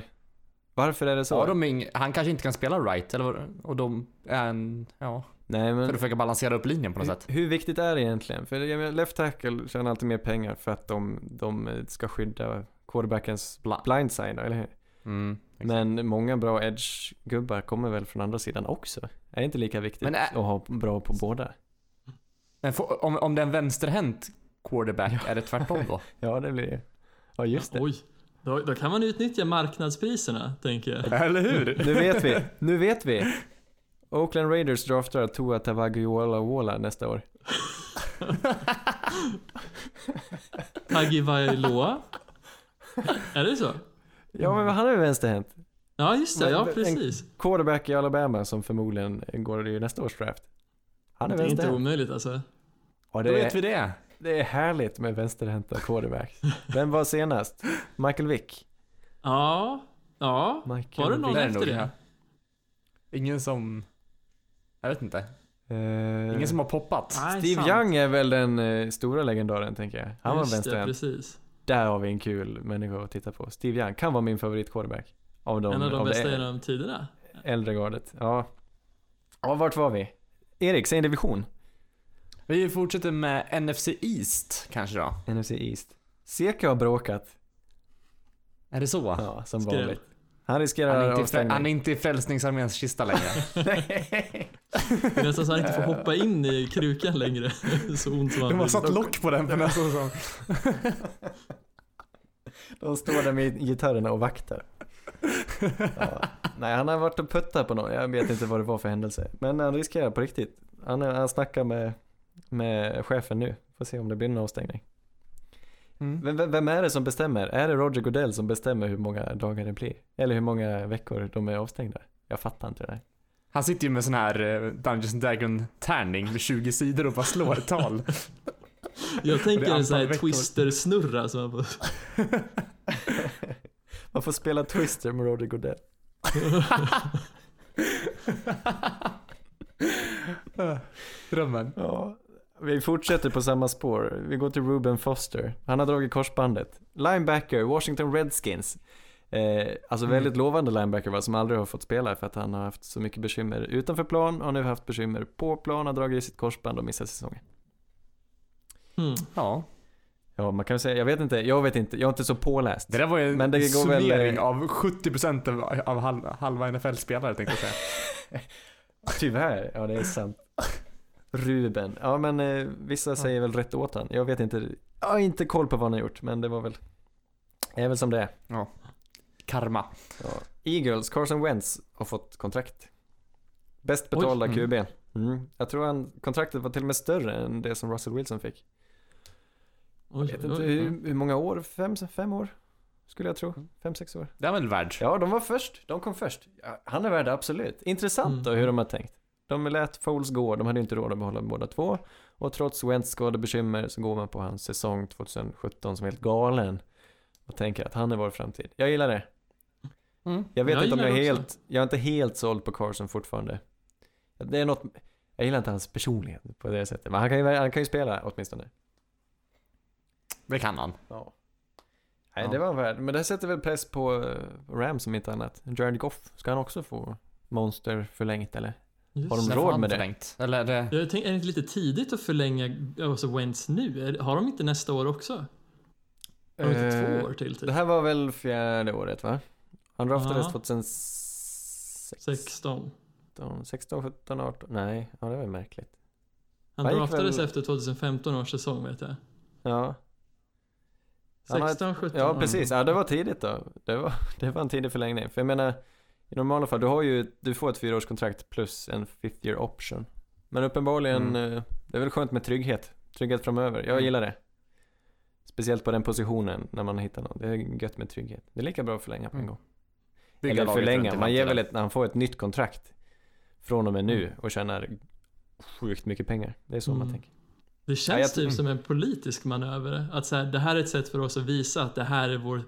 varför är det så? Har de ing- han kanske inte kan spela right, eller vad- och de är en, ja, Nej för men, att försöka balansera upp linjen på något sätt. hur, hur viktigt är det egentligen? För jag menar, left tackle tjänar alltid mer pengar för att de, de ska skydda quarterbackens blindside, eller hur? Mm. Men många bra edge-gubbar kommer väl från andra sidan också? Är det inte lika viktigt Men är- att ha bra på båda? Men får- om, om det är en vänsterhänt quarterback, är det tvärtom då? Ja, det blir det. Ja, just det. Oj. Då, då kan man utnyttja marknadspriserna, tänker jag. eller hur? Nu vet vi, nu vet vi. Oakland Raiders draftar Tua Tagovailoa nästa år. Tagovailoa? Är det så? Ja, men han är ju vänsterhänt. Ja, just det. Men- Ja, precis. Quarterback i Alabama som förmodligen går i nästa års draft. Han är Det är inte vänsterhänt. omöjligt alltså. Ja, Då det, vet vi det. det är härligt med vänsterhänta quarterbacks. Vem var senast? Michael Vick. Ja, ja. Michael Var det någon är efter det? Ingen som... Jag vet inte. Eh, Ingen som har poppat. Nej, Steve sant. Young är väl den eh, stora legendaren tänker jag. Han var Just det, vänsterhänt. precis. Där har vi en kul människa att titta på. Steve Young kan vara min favorit quarterback. Av de, En av de av bästa det genom tiderna. äldre gardet. Ja. Ja, vart var vi? Erik, säg en division. Vi fortsätter med NFC East, kanske då. NFC East. Seka har bråkat. Är det så? Ja, som Skräll. vanligt. Han riskerar Han är, inte avstängning. han är inte i Frälsningsarméns kista längre. Det är nästan så han inte får hoppa in i krukan längre. Så ont som han De har satt lock på den för nästa säsong. De står där med gitarrerna och vaktar. Ja. Nej, han har varit och puttat på någon. Jag vet inte vad det var för händelse. Men han riskerar på riktigt. Han, han snackar med, med chefen nu. Får se om det blir en avstängning. Mm. Vem, vem- är det som bestämmer? Är det Roger Goodell som bestämmer hur många dagar det blir? Eller hur många veckor de är avstängda? Jag fattar inte det där. Han sitter ju med sån här eh, Dungeons and Dragon tärning med 20 sidor och bara slår ett tal. Jag tänker en sån här twister-snurra som man får... Man får spela Twister med Roger Goodell. Drömmen. Ja, vi fortsätter på samma spår. Vi går till Ruben Foster. Han har dragit korsbandet. Linebacker, Washington Redskins. Eh, alltså Mm. väldigt lovande linebacker va, som aldrig har fått spela för att han har haft så mycket bekymmer utanför plan och har nu haft bekymmer på plan, har dragit i sitt korsband och missat säsongen. Mm. Ja. Ja, man kan väl säga, jag vet inte, jag vet inte, jag är inte så påläst. Det där var ju en Men det väl, summering eh, av 70% av, av halva, halva NFL-spelare tänkte jag säga. Tyvärr, ja det är sant. Ruben, ja men eh, vissa säger väl rätt åt han. Jag vet inte, jag har inte koll på vad han har gjort, men det var väl, är väl som det är. Karma. Ja. Eagles, Carson Wentz har fått kontrakt. Bäst betalda Oj, QB. Mm. Jag tror han, kontraktet var till och med större än det som Russell Wilson fick. Jag vet inte hur, hur många år, fem, fem år? Skulle jag tro. Fem, sex år. Det är väl värd. Ja, de var först. De kom först. Ja, han är värd det, absolut. Intressant Mm. då hur de har tänkt. De lät Foles gå, de hade inte råd att behålla båda två. Och trots Wentz skadebekymmer så går man på hans säsong 2017 som är helt galen. Och tänker att han är vår framtid. Jag gillar det. Mm. Jag vet Jag inte om jag är helt, jag är inte helt såld på Carson fortfarande. Det är något, jag gillar inte hans personlighet på det sättet. Men han kan ju, han kan ju spela åtminstone. Det kan han. Ja. Nej, Ja. det var värd. Men det sätter väl press på eh, Rams som inte annat. Jared Goff, ska han också få monster förlängt eller? Just Har de råd med det? Eller är det... Jag tänker, är det inte lite tidigt att förlänga alltså Wentz nu? Har de inte nästa år också? Har de inte Eh, två år till? Typ? Det här var väl fjärde året va? Han draftades Ja. 2016, 16. 16, 17, 18. Nej, ja det var ju märkligt. Han Han draftades väl- efter 2015 års säsong vet jag. Ja. Han har ett- 16, 17. Ja, precis. Ja, det var tidigt då. Det var, det var en tidig förlängning. För jag menar, i normala fall, du har ju, du får ett fyraårskontrakt plus en fifth year option. Men uppenbarligen, eh, det är väl skönt med trygghet. Trygghet framöver. Jag Mm. gillar det. Speciellt på den positionen när man hittar någon. Det är gött med trygghet. Det är lika bra att förlänga på en Mm. gång. Bygga Eller förlänga, man ger väl ett, när han får ett nytt kontrakt från och med nu Mm. och tjänar sjukt mycket pengar. Det är så man Mm. tänker. Det känns Ja, jag- typ som en politisk manöver. Att så här, det här är ett sätt för oss att visa att det här är vår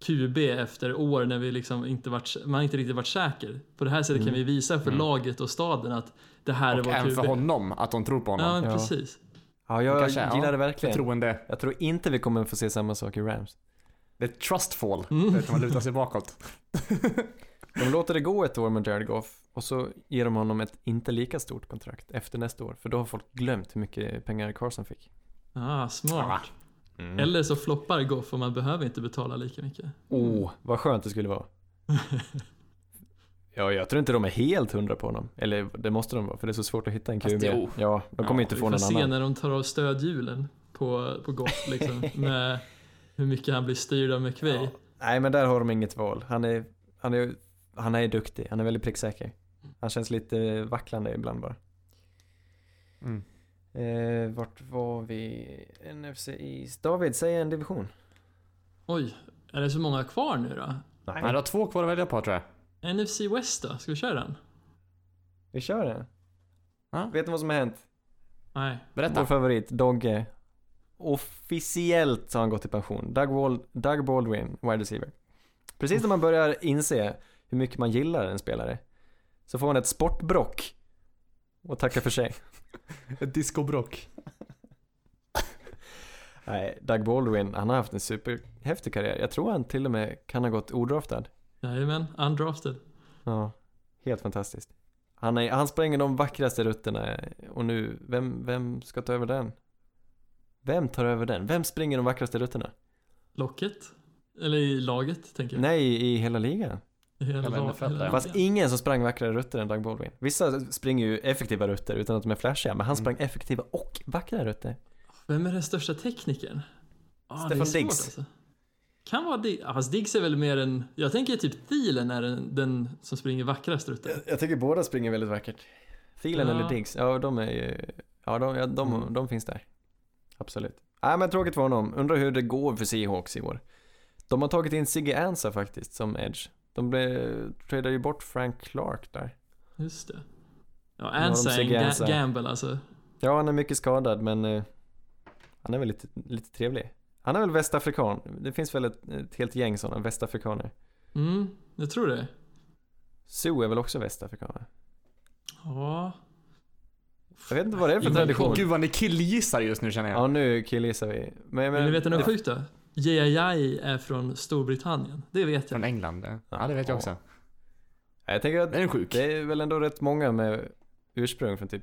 QB efter år när vi liksom inte varit, man inte riktigt varit säker. På det här sättet kan Mm. vi visa för Mm. laget och staden att det här är Och vår även QB. för honom, att de tror på honom. Ja, Ja. precis. Ja, jag kanske är- gillar ja, det verkligen. Förtroende. Jag tror inte vi kommer få se samma sak i Rams. Det är trustfall. Mm. Det är att man lutar sig bakåt. De låter det gå ett år med Jared Goff och så ger de honom ett inte lika stort kontrakt efter nästa år. För då har folk glömt hur mycket pengar Carson fick. Ah, smart. Mm. Eller så floppar Goff och man behöver inte betala lika mycket. Oh, vad skönt det skulle vara. ja, jag tror inte de är helt hundra på honom. Eller det måste de vara, för det är så svårt att hitta en QB. jo. Ja, de kommer Ja, inte Vi få får någon se annan. när de tar av stödhjulen på, på Goff liksom. med hur mycket han blir styrd av McVay. Ja. Nej, men där har de inget val. Han är, han är, han är duktig. Han är väldigt pricksäker. Han känns lite vacklande ibland bara. Mm. Eh, vart var vi? NFC East. David, säg en division. Oj, är det så många kvar nu då? Nej, du har två kvar att välja på tror jag. NFC West då? Ska vi köra den? Vi kör den. Ja. Vet ni vad som har hänt? Nej. Vår Berätta. favorit, Dogge. Officiellt har han gått i pension. Doug, Wal- Doug Baldwin, wide receiver. Precis när man börjar inse hur mycket man gillar en spelare så får han ett sportbrock och tackar för sig. Ett discobrock. Nej, Doug Baldwin, han har haft en superhäftig karriär. Jag tror han till och med kan ha gått odraftad. Jajamän, undrafted. Ja, helt fantastiskt. Han, är, han spränger de vackraste rutterna och nu, vem, vem ska ta över den? Vem tar över den? Vem springer de vackraste rutterna? Locket? Eller i laget, tänker jag. Nej, i hela ligan. Hela, NFL. Fast ingen som sprang vackrare rutter än Doug Baldwin. Vissa springer ju effektiva rutter utan att de är flashiga, men han Mm. sprang effektiva och vackra rutter. Vem är den största teknikern? Ah, det är Stefan Diggs. Alltså. Kan vara Diggs. Ah, fast Diggs är väl mer en... Jag tänker typ Thielen är den, den som springer vackrast ute. Jag, jag tycker båda springer väldigt vackert. Thielen Ja. eller Diggs, ja de är ju, ja de, ja, de, Mm. de finns där. Absolut. Nej men tråkigt för honom. Undrar hur det går för Seahawks i år. De har tagit in Siggy Ansa faktiskt som edge. De blev, tradade ju bort Frank Clark där. Just det. Ja, har de ga- gamble alltså. Ja, han är mycket skadad men eh, han är väl lite, lite trevlig. Han är väl västafrikan. Det finns väl ett, ett helt gäng sådana västafrikaner. Mm, jag tror det. Sue är väl också västafrikaner? Ja. Jag vet inte vad det är för tradition. Gud vad ni killgissar just nu känner jag. Ja, nu killgissar vi. Men, jag Vill ni veta något sjukt då? JII är från Storbritannien. Det vet Från jag. England. ja. Ja, det vet jag Ja. också. Jag tänker att är sjuk. det är väl ändå rätt många med ursprung från typ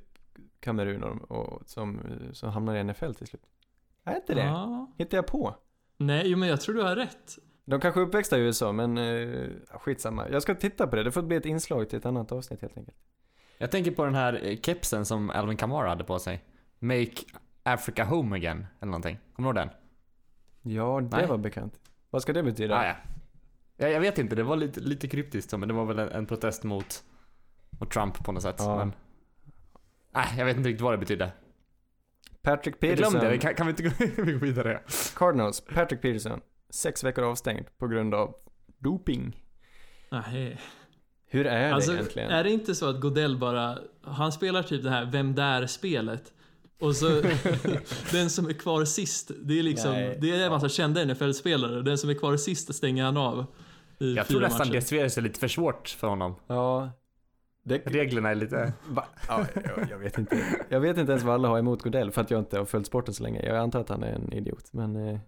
Kamerun och, och som, som hamnar i NFL till slut. Är inte det? Ja. Hittar jag på? Nej, jo, men jag tror du har rätt. De kanske är uppväxta i USA, men uh, skitsamma. Jag ska titta på det. Det får bli ett inslag till ett annat avsnitt helt enkelt. Jag tänker på den här eh, kepsen som Alvin Kamara hade på sig. Make Africa Home Again, eller någonting. Kommer du ihåg den? Ja, det Nej. var bekant. Vad ska det betyda? Ah, ja. jag, jag vet inte, det var lite, lite kryptiskt men det var väl en, en protest mot, mot Trump på något sätt. Ja. Men, nej, jag vet inte riktigt vad det betydde. Patrick Peterson, glömde det, kan, kan vi inte gå vi går vidare? Cardinals, Patrick Peterson, sex veckor avstängd på grund av doping. Nej. Hur är det Alltså, egentligen? är det inte så att Godell bara, han spelar typ det här Vem där-spelet och så den som är kvar sist, det är liksom, Nej. det är en massa kända NFL-spelare den som är kvar sist stänger han av. I Jag tror nästan matcher. det ser lite för svårt för honom. Ja. Det, Reglerna är lite... Va? Ja, jag, jag vet inte. Jag vet inte ens vad alla har emot Godell för att jag inte har följt sporten så länge. Jag antar att han är en idiot. Men eh,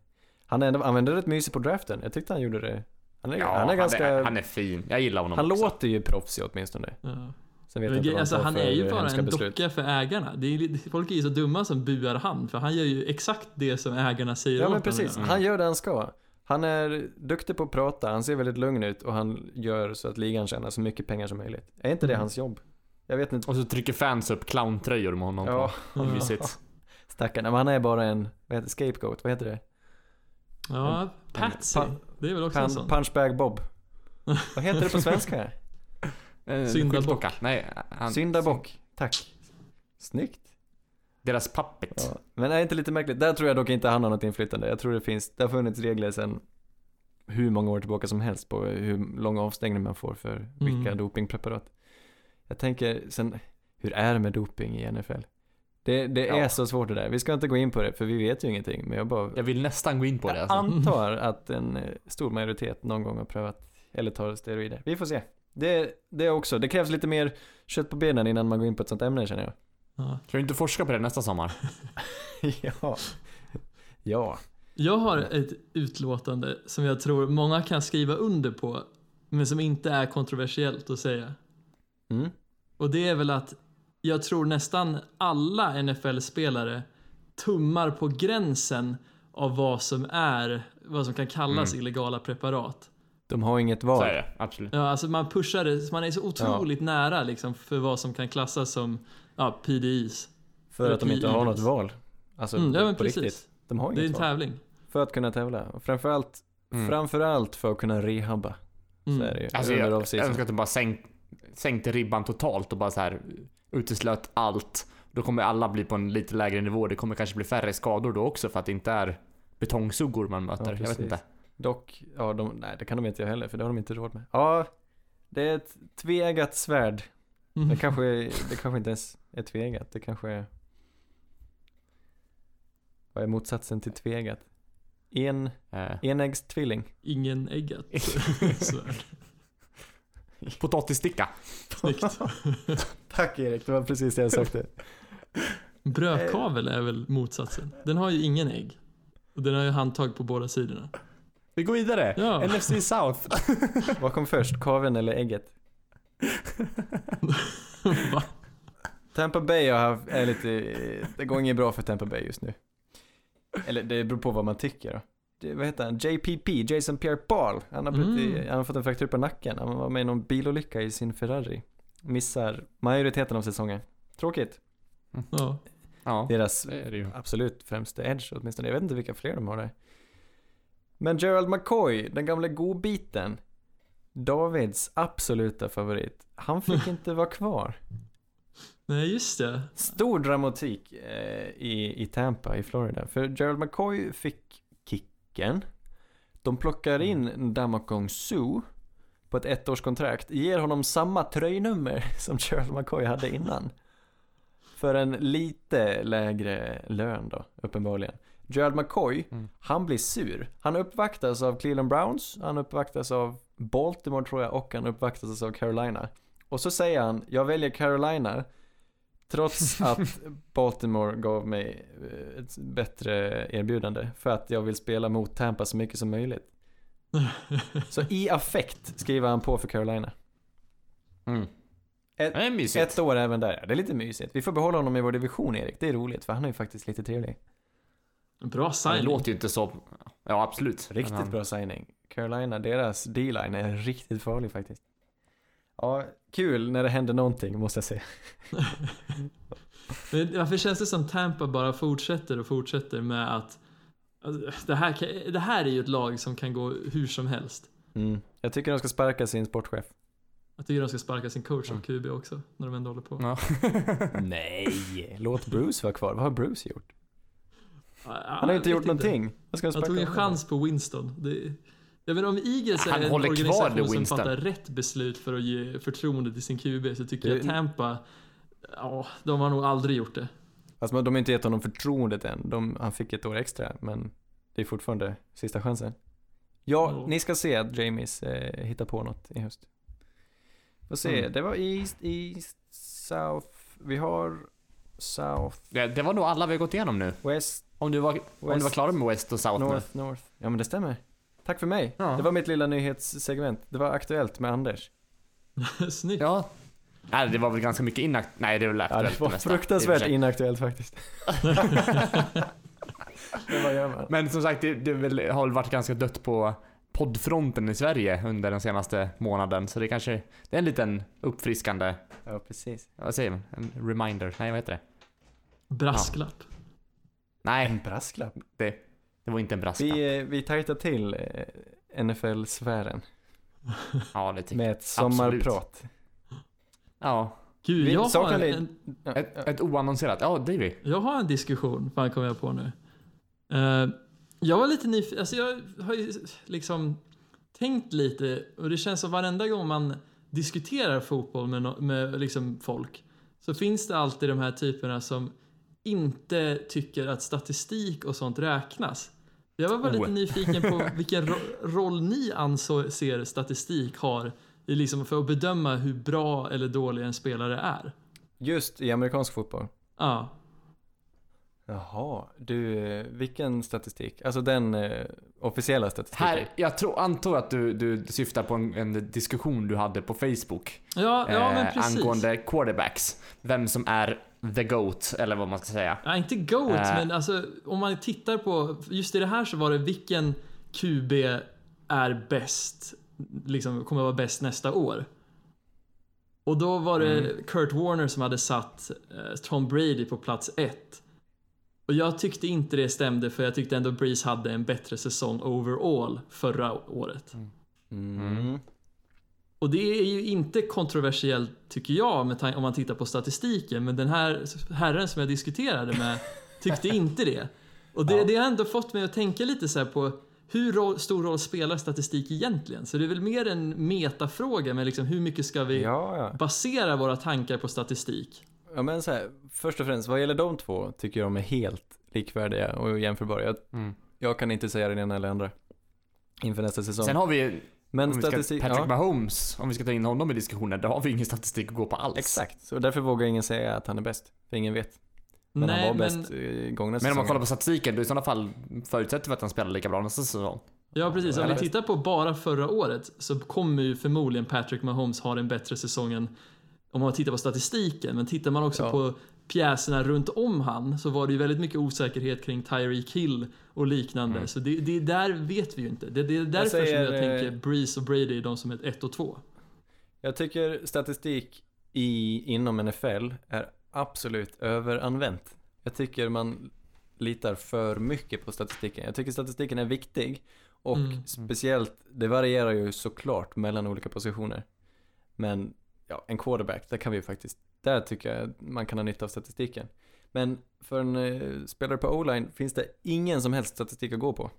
han är ändå, han var ändå rätt mysig på draften. Jag tyckte han gjorde det. Han är, Ja, han är ganska... han, Han, han är fin. Jag gillar honom också. låter ju proffsig åtminstone. Ja. Sen vet jag inte han Alltså, han är ju bara en beslut. docka för ägarna. Det är, folk är ju så dumma som buar han, för han gör ju exakt det som ägarna säger Ja men precis, han gör det han ska. Han är duktig på att prata, han ser väldigt lugn ut och han gör så att ligan tjänar så mycket pengar som möjligt. Är inte det Mm. hans jobb? Jag vet inte. Och så trycker fans upp clowntröjor med honom Ja, på. Mysigt. stackarn. Men han är bara en, vad heter scapegoat, vad heter det? Ja, Patsy. Pa- Det är väl också en Pan, sån. punchbag Bob. Vad heter det på svenska? Eh, Syndabock. Nej, han, Syndabock. Tack. Snyggt. Deras puppet. Ja. Men är inte lite märkligt? Där tror jag dock inte han har något inflytande. Jag tror det finns, det har funnits regler sedan hur många år tillbaka som helst på hur lång avstängning man får för vilka Mm. dopingpreparat. Jag tänker sen, hur är det med doping i NFL? Det, det är Ja. så svårt det där. Vi ska inte gå in på det för vi vet ju ingenting. Men jag bara Jag vill nästan gå in på det. jag Alltså. antar att en stor majoritet någon gång har prövat eller tar steroider. Vi får se. Det, det är också, det krävs lite mer kött på benen innan man går in på ett sånt ämne känner jag. Ja. Kan vi inte forska på det nästa sommar? ja. Ja. Jag har ett utlåtande som jag tror många kan skriva under på, men som inte är kontroversiellt att säga. Mm. Och det är väl att jag tror nästan alla NFL-spelare tummar på gränsen av vad som är, vad som kan kallas Mm. illegala preparat. De har inget Så val. är det, absolut. Ja, alltså man pushar det, man är så otroligt nära liksom för vad som kan klassas som ja, PDIs. För att de inte har något val. Alltså Mm, ja men på precis. riktigt. De har Det är en inget val. tävling. För att kunna tävla. Och framförallt, Mm. framförallt för att kunna rehabba. Mm. Så är det ju. Alltså, jag, jag önskar att de bara sänk, sänkte ribban totalt och bara så här uteslöt allt. Då kommer alla bli på en lite lägre nivå. Det kommer kanske bli färre skador då också för att det inte är betongsuggor man möter. Ja, jag vet inte. Dock, ja de, nej det kan de inte göra heller för det har de inte råd med. Ja, det är ett tveeggat svärd. Mm. Det kanske, det kanske inte ens är tveeggat. Det kanske är... Vad är motsatsen till tveeggat? En, Eh, enäggstvilling. Ingen äggat. Så är det. potatissticka. Snyggt. Tack Erik, det var precis det jag sökte. Brödkavel är väl motsatsen. Den har ju ingen ägg. Och den har ju handtag på båda sidorna. Vi går vidare. Ja. NFC South. Vad kom först, kaven eller ägget? Va? Tampa Bay har haft, är lite, det går inget bra för Tampa Bay just nu. Eller det beror på vad man tycker då. Det, vad heter han? JPP, Jason Pierre-Paul. Han har, brutit, Mm. han har fått en fraktur på nacken. Han var med i någon bilolycka i sin Ferrari. Missar majoriteten av säsongen. Tråkigt. Ja. Ja, Deras det är det ju. absolut främsta edge åtminstone. Jag vet inte vilka fler de har där. Men Gerald McCoy, den gamla godbiten. Davids absoluta favorit. Han fick inte vara kvar. Nej, just det. Stor dramatik eh, i, i Tampa i Florida. För Gerald McCoy fick kicken. De plockar in Damakong Su på ett ettårskontrakt. Ger honom samma tröjnummer som Gerald McCoy hade innan. För en lite lägre lön då, uppenbarligen. Gerald McCoy, Mm. han blir sur. Han uppvaktas av Cleveland Browns, han uppvaktas av Baltimore tror jag och han uppvaktas av Carolina. Och så säger han, jag väljer Carolina trots att Baltimore gav mig eh, ett bättre erbjudande för att jag vill spela mot Tampa så mycket som möjligt. Så i affekt skriver han på för Carolina. Mm. Ett, ett år även där, det är lite mysigt. Vi får behålla honom i vår division Erik, det är roligt för han är ju faktiskt lite trevlig. Bra Ja, det signing. låter ju inte så... Ja, absolut. Riktigt han- bra signing. Carolina, deras D-line är riktigt farlig faktiskt. Ja, kul när det händer någonting måste jag säga. Men Varför känns det som Tampa bara fortsätter och fortsätter med att alltså, det, här, kan- det här är ju ett lag som kan gå hur som helst. Mm. Jag tycker de ska sparka sin sportchef. Jag tycker de ska sparka sin coach Mm. av QB också, när de ändå håller på. Ja. Nej, låt Bruce vara kvar. Vad har Bruce gjort? Han har ju inte gjort någonting. Vad ska de Han sparka tog en chans på Winston. Det, jag menar om Eagles Han är en organisation det, som Winston. fattar rätt beslut för att ge förtroende till sin QB så tycker Det- jag Tampa, ja, de har nog aldrig gjort det. Alltså de har inte gett honom förtroendet än. De, han fick ett år extra, men det är fortfarande sista chansen. Ja, Ja. ni ska se att Jamies eh, hittar på något i höst. Får se, Mm. det var East, East, South. Vi har South, Det, det var nog alla vi har gått igenom nu. West, Om du var, om du var West, klar med West och South nu. North, North. Ja men det stämmer. Tack för mig. Ja. Det var mitt lilla nyhetssegment. Det var aktuellt med Anders. Snyggt. Ja. Nej, det var väl ganska mycket inakt... Nej, det är väl Ja, aktuellt det var i fruktansvärt sig. inaktuellt faktiskt. Men som sagt, det, det väl, har väl varit ganska dött på poddfronten i Sverige under den senaste månaden. Så det kanske det är en liten uppfriskande, Ja, precis. vad säger man? En reminder? Nej, vad heter det? Brasklapp. Nej, En brasklapp. det, Det var inte en brasklapp. Vi, eh, vi tajtar till eh, NFL-sfären Ja, det tycker med ett sommarprat. Ja, Gud, Vi jag har, en, Ja, ett, ja. ett oannonserat. Ja, Davy. jag har en diskussion, fan kommer jag på nu. Eh, jag var lite nyfiken, alltså jag har ju liksom tänkt lite och det känns som varenda gång man diskuterar fotboll med, no- med liksom folk så finns det alltid de här typerna som inte tycker att statistik och sånt räknas. Jag var bara lite Oh. nyfiken på vilken ro- roll ni anser statistik har i liksom för att bedöma hur bra eller dålig en spelare är. Just i amerikansk fotboll. Ja, Jaha, du, vilken statistik? Alltså den eh, officiella statistiken? Här, jag tror, antar att du, du syftar på en, en diskussion du hade på Facebook. ja, ja men eh, precis. angående quarterbacks. Vem som är the GOAT, eller vad man ska säga. Ja, inte GOAT, Äh. men alltså om man tittar på, just i det här så var det vilken QB är bäst, liksom kommer att vara bäst nästa år. Och då var det Mm. Kurt Warner som hade satt eh, Tom Brady på plats ett. Och jag tyckte inte det stämde för jag tyckte ändå Breeze hade en bättre säsong overall förra året. Mm. Och det är ju inte kontroversiellt tycker jag om man tittar på statistiken men den här herren som jag diskuterade med tyckte inte det. Och det, Ja. det har ändå fått mig att tänka lite så här på hur roll, stor roll spelar statistik egentligen? Så det är väl mer en metafråga med liksom hur mycket ska vi Ja, ja. basera våra tankar på statistik? Ja men så här, först och främst, vad gäller de två tycker jag de är helt likvärdiga och jämförbara. Jag, Mm. jag kan inte säga den ena eller andra inför nästa säsong. Sen har vi, men om ska, statistik, Patrick ja, Mahomes, om vi ska ta in honom i diskussionen, där har vi ingen statistik att gå på alls. exakt. Så därför vågar ingen säga att han är bäst. För ingen vet. Men han var bäst i gångna Men om man kollar på statistiken, då i sådana fall förutsätter vi att han spelar lika bra nästa säsong. Ja precis, om vi tittar på bara förra året så kommer ju förmodligen Patrick Mahomes ha en bättre säsong än om man tittar på statistiken. Men tittar man också Ja. på pjäserna runt om han så var det ju väldigt mycket osäkerhet kring Tyreek Hill och liknande. Mm. Så det, det där vet vi ju inte. Det, det är därför säger, som jag eh, tänker Breeze och Brady är de som är ett och två. Jag tycker statistik i, inom NFL är absolut överanvänt. Jag tycker man litar för mycket på statistiken. Jag tycker statistiken är viktig och Mm. speciellt, det varierar ju såklart mellan olika positioner. Men ja, en quarterback, där kan vi ju faktiskt, där tycker jag man kan ha nytta av statistiken. Men för en eh, spelare på O-line finns det ingen som helst statistik att gå på.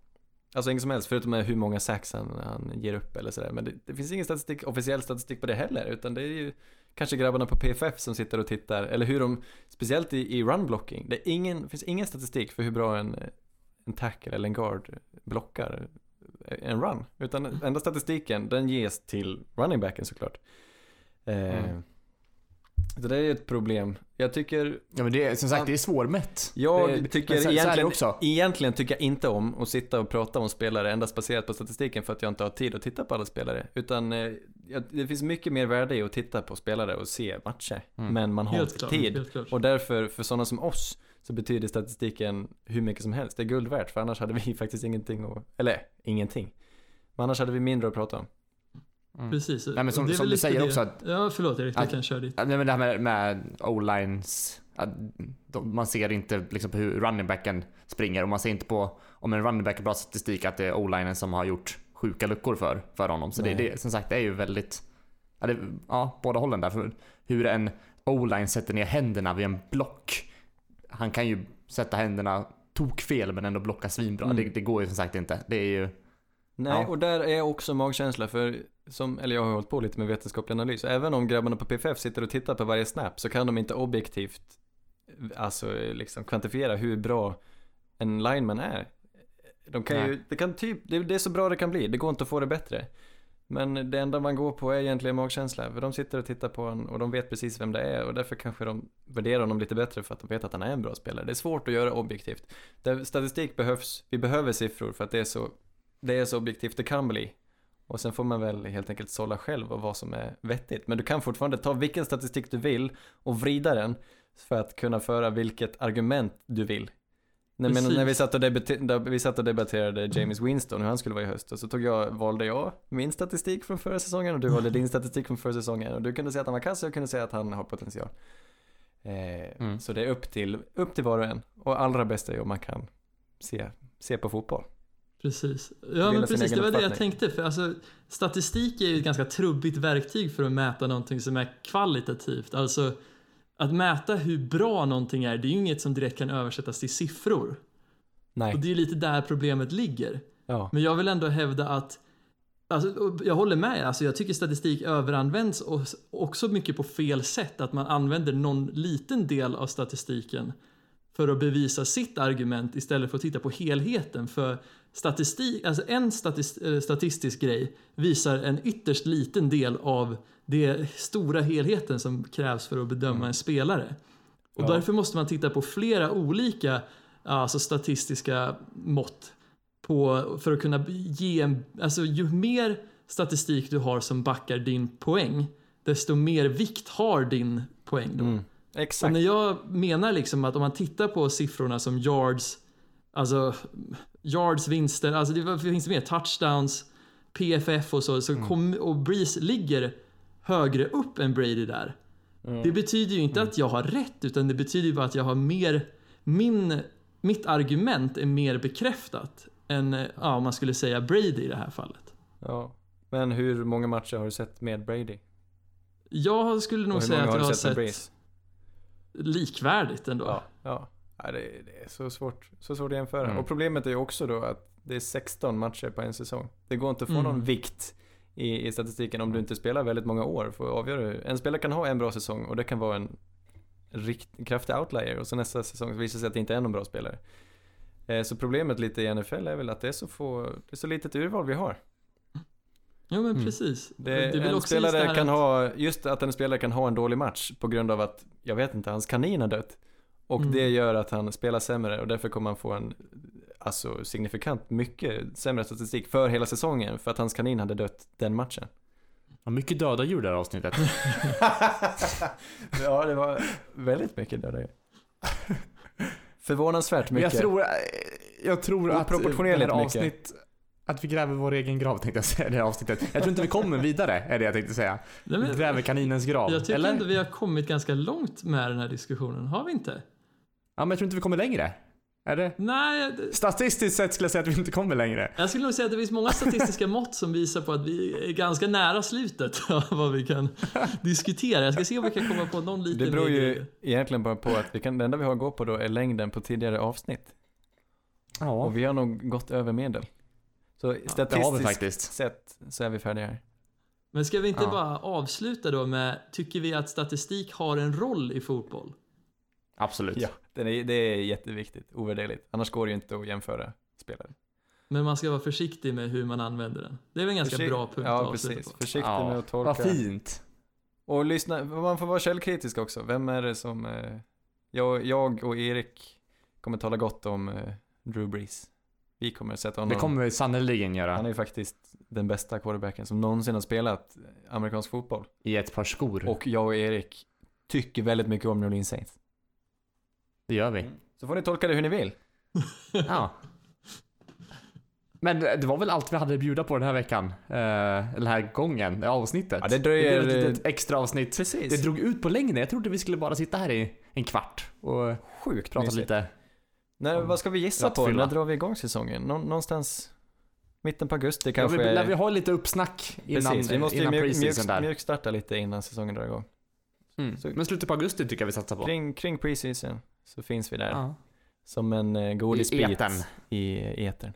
Alltså ingen som helst, förutom med hur många sacks han, han ger upp eller sådär. Men det, det finns ingen statistik, officiell statistik på det heller, utan det är ju kanske grabbarna på PFF som sitter och tittar, eller hur de, speciellt i, i runblocking, det är ingen, finns ingen statistik för hur bra en, en tackle eller en guard blockar en run. Utan enda statistiken, den ges till runningbacken såklart. Eh, Mm det är ju ett problem. Jag tycker Ja men det är, som sagt, det är svårmätt. jag det, tycker men är egentligen, också. egentligen tycker jag inte om att sitta och prata om spelare endast baserat på statistiken för att jag inte har tid att titta på alla spelare. Utan eh, jag- det finns mycket mer värde i att titta på spelare och se matcher. Mm. Men man har Helt inte klart. tid. Och därför, för sådana som oss, så betyder statistiken hur mycket som helst. Det är guld värt, för annars hade vi faktiskt ingenting att, eller ingenting. Men annars hade vi mindre att prata om. Mm. Precis. Nej, men som- är som du säger det- också att- Ja, förlåt Erik, du att- kan köra ditt. Ja, nej, men det här med, med O-lines, de, man ser inte liksom på hur running backen springer och man ser inte på om en running back har bra statistik att det är O-linen som har gjort sjuka luckor för, för honom. Så det, det, som sagt, det är ju väldigt, ja, det, ja båda hållen där. För hur en O-line sätter ner händerna vid en block. Han kan ju sätta händerna tokfel men ändå blocka svinbra. Mm. Det, det går ju som sagt inte. Det är ju, Nej, Ja. och där är också magkänsla för, som, eller jag har hållit på lite med vetenskaplig analys, även om grabbarna på PFF sitter och tittar på varje snap så kan de inte objektivt, alltså liksom kvantifiera hur bra en lineman är. De kan ju, det kan typ, det, det är så bra det kan bli, det går inte att få det bättre. Men det enda man går på är egentligen magkänsla, för de sitter och tittar på honom och de vet precis vem det är och därför kanske de värderar honom lite bättre för att de vet att han är en bra spelare. Det är svårt att göra objektivt. Statistik behövs, vi behöver siffror för att det är så, det är så objektivt det kan bli. Och sen får man väl helt enkelt sålla själv och vad som är vettigt. Men du kan fortfarande ta vilken statistik du vill och vrida den för att kunna föra vilket argument du vill. Nej, men när vi satt, och vi satt och debatterade James Winston, hur han skulle vara i höst, och så tog jag, valde jag min statistik från förra säsongen och du valde din statistik från förra säsongen. Och du kunde säga att han var kass och jag kunde säga att han har potential. Eh, Mm. Så det är upp till, upp till var och en. Och allra bästa är om man kan se se på fotboll. Precis. Ja, men precis. Det var det jag tänkte. För alltså, statistik är ju ett ganska trubbigt verktyg för att mäta någonting som är kvalitativt. Alltså, att mäta hur bra någonting är, det är ju inget som direkt kan översättas till siffror. Och Nej. det är ju lite där problemet ligger. Ja. Men jag vill ändå hävda att Alltså, och jag håller med, alltså, jag tycker statistik överanvänds och också mycket på fel sätt. Att man använder någon liten del av statistiken för att bevisa sitt argument istället för att titta på helheten. För statistik, alltså en statist, eh, statistisk grej visar en ytterst liten del av den stora helheten som krävs för att bedöma en spelare. Och Ja. därför måste man titta på flera olika alltså statistiska mått på, för att kunna ge en, alltså ju mer statistik du har som backar din poäng, desto mer vikt har din poäng då. Mm. Och Exakt. när jag menar liksom att om man tittar på siffrorna som yards, alltså yards, vinster, alltså det finns mer? Touchdowns, PFF och så, så Mm. kom, och Breeze ligger högre upp än Brady där. Mm. Det betyder ju inte att jag har rätt, utan det betyder ju bara att jag har mer, min, mitt argument är mer bekräftat än, ja, om man skulle säga Brady i det här fallet. Ja. Men hur många matcher har du sett med Brady? Jag skulle nog säga att jag har sett sett likvärdigt ändå. Ja, ja. Ja det, det är så svårt, så svårt att jämföra. Mm. Och problemet är ju också då att det är 16 matcher på en säsong. Det går inte att få Mm. någon vikt i, i statistiken om du inte spelar väldigt många år för att avgöra det. En spelare kan ha en bra säsong och det kan vara en rikt, kraftig outlier och så nästa säsong visar det sig att det inte är någon bra spelare. Eh, Så problemet lite i NFL är väl att det är så få, det är så litet urval vi har. Jo men Mm. precis. Det, väl en det spelare kan att- ha, just att en spelare kan ha en dålig match på grund av att, jag vet inte, hans kanin har dött. Och Mm. det gör att han spelar sämre och därför kommer han få en, alltså signifikant mycket sämre statistik för hela säsongen för att hans kanin hade dött den matchen. Ja, mycket döda djur det här avsnittet. ja, det var väldigt mycket där. det. Förvånansvärt Men mycket. jag tror, jag tror att det här avsnitt, att vi gräver vår egen grav tänkte jag säga det här avsnittet. Jag tror inte vi kommer vidare, är det jag tänkte säga. Vi gräver kaninens grav. jag tycker Eller? ändå vi har kommit ganska långt med den här diskussionen, har vi inte? Ja, men jag tror inte vi kommer längre. Är det? Nej, det- Statistiskt sett skulle jag säga att vi inte kommer längre. jag skulle nog säga att det finns många statistiska mått som visar på att vi är ganska nära slutet av vad vi kan diskutera. Jag ska se om vi kan komma på någon liten Det beror ju grej. egentligen bara på att vi kan, det enda vi har att gå på då är längden på tidigare avsnitt. Ja, Och vi har nog gått över medel. Så det har vi statistiskt faktiskt. sett så är vi färdiga här. Men ska vi inte Ja. bara avsluta då med, tycker vi att statistik har en roll i fotboll? Absolut. Ja, det är, det är jätteviktigt, ovärderligt. Annars går det ju inte att jämföra spelare. Men man ska vara försiktig med hur man använder den. Det är väl en ganska Försi- bra punkt att Ja, avsluta precis. på. Försiktig Ja, med att tolka. Vad fint. Och lyssna, man får vara källkritisk också. Vem är det som... Eh, jag, jag och Erik kommer tala gott om eh, Drew Brees. Vi kommer sätta honom... Det kommer vi sannerligen Han är göra. ju faktiskt den bästa quarterbacken som någonsin har spelat amerikansk fotboll. I ett par skor. Och jag och Erik tycker väldigt mycket om New Orleans Saints. Det gör vi. Så får ni tolka det hur ni vill. Ja. Men det var väl allt vi hade att bjuda på den här veckan. Eh, den här gången, det avsnittet. Ja, det dröjer- blev ett litet extra avsnitt. Precis. Det drog ut på längden. Jag trodde vi skulle bara sitta här i en kvart och Sjukt prata mysigt. lite. När, vad ska vi gissa på? När drar vi igång säsongen? Nå, någonstans mitten på augusti Ja, kanske? vi, lär vi ha lite uppsnack innan, Precis, vi måste ju innan mjuk, mjuk, där. mjukstarta lite innan säsongen drar igång. Mm. så- Men slutet på augusti tycker jag vi satsar på. Kring, kring preseason så finns vi där. Ja. Som en eh, I godisbit etern. i etern.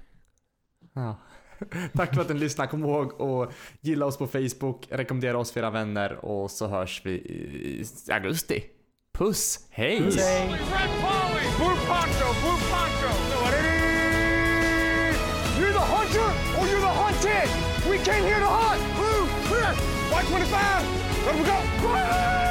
Ja. Tack för att ni lyssnade. Kom ihåg att gilla oss på Facebook, rekommendera oss för era vänner och så hörs vi i augusti. Puss, hej! Blue poncho! You're the hunter or you're the hunted! We came here to hunt! Blue! Clear! White 25! Let him go!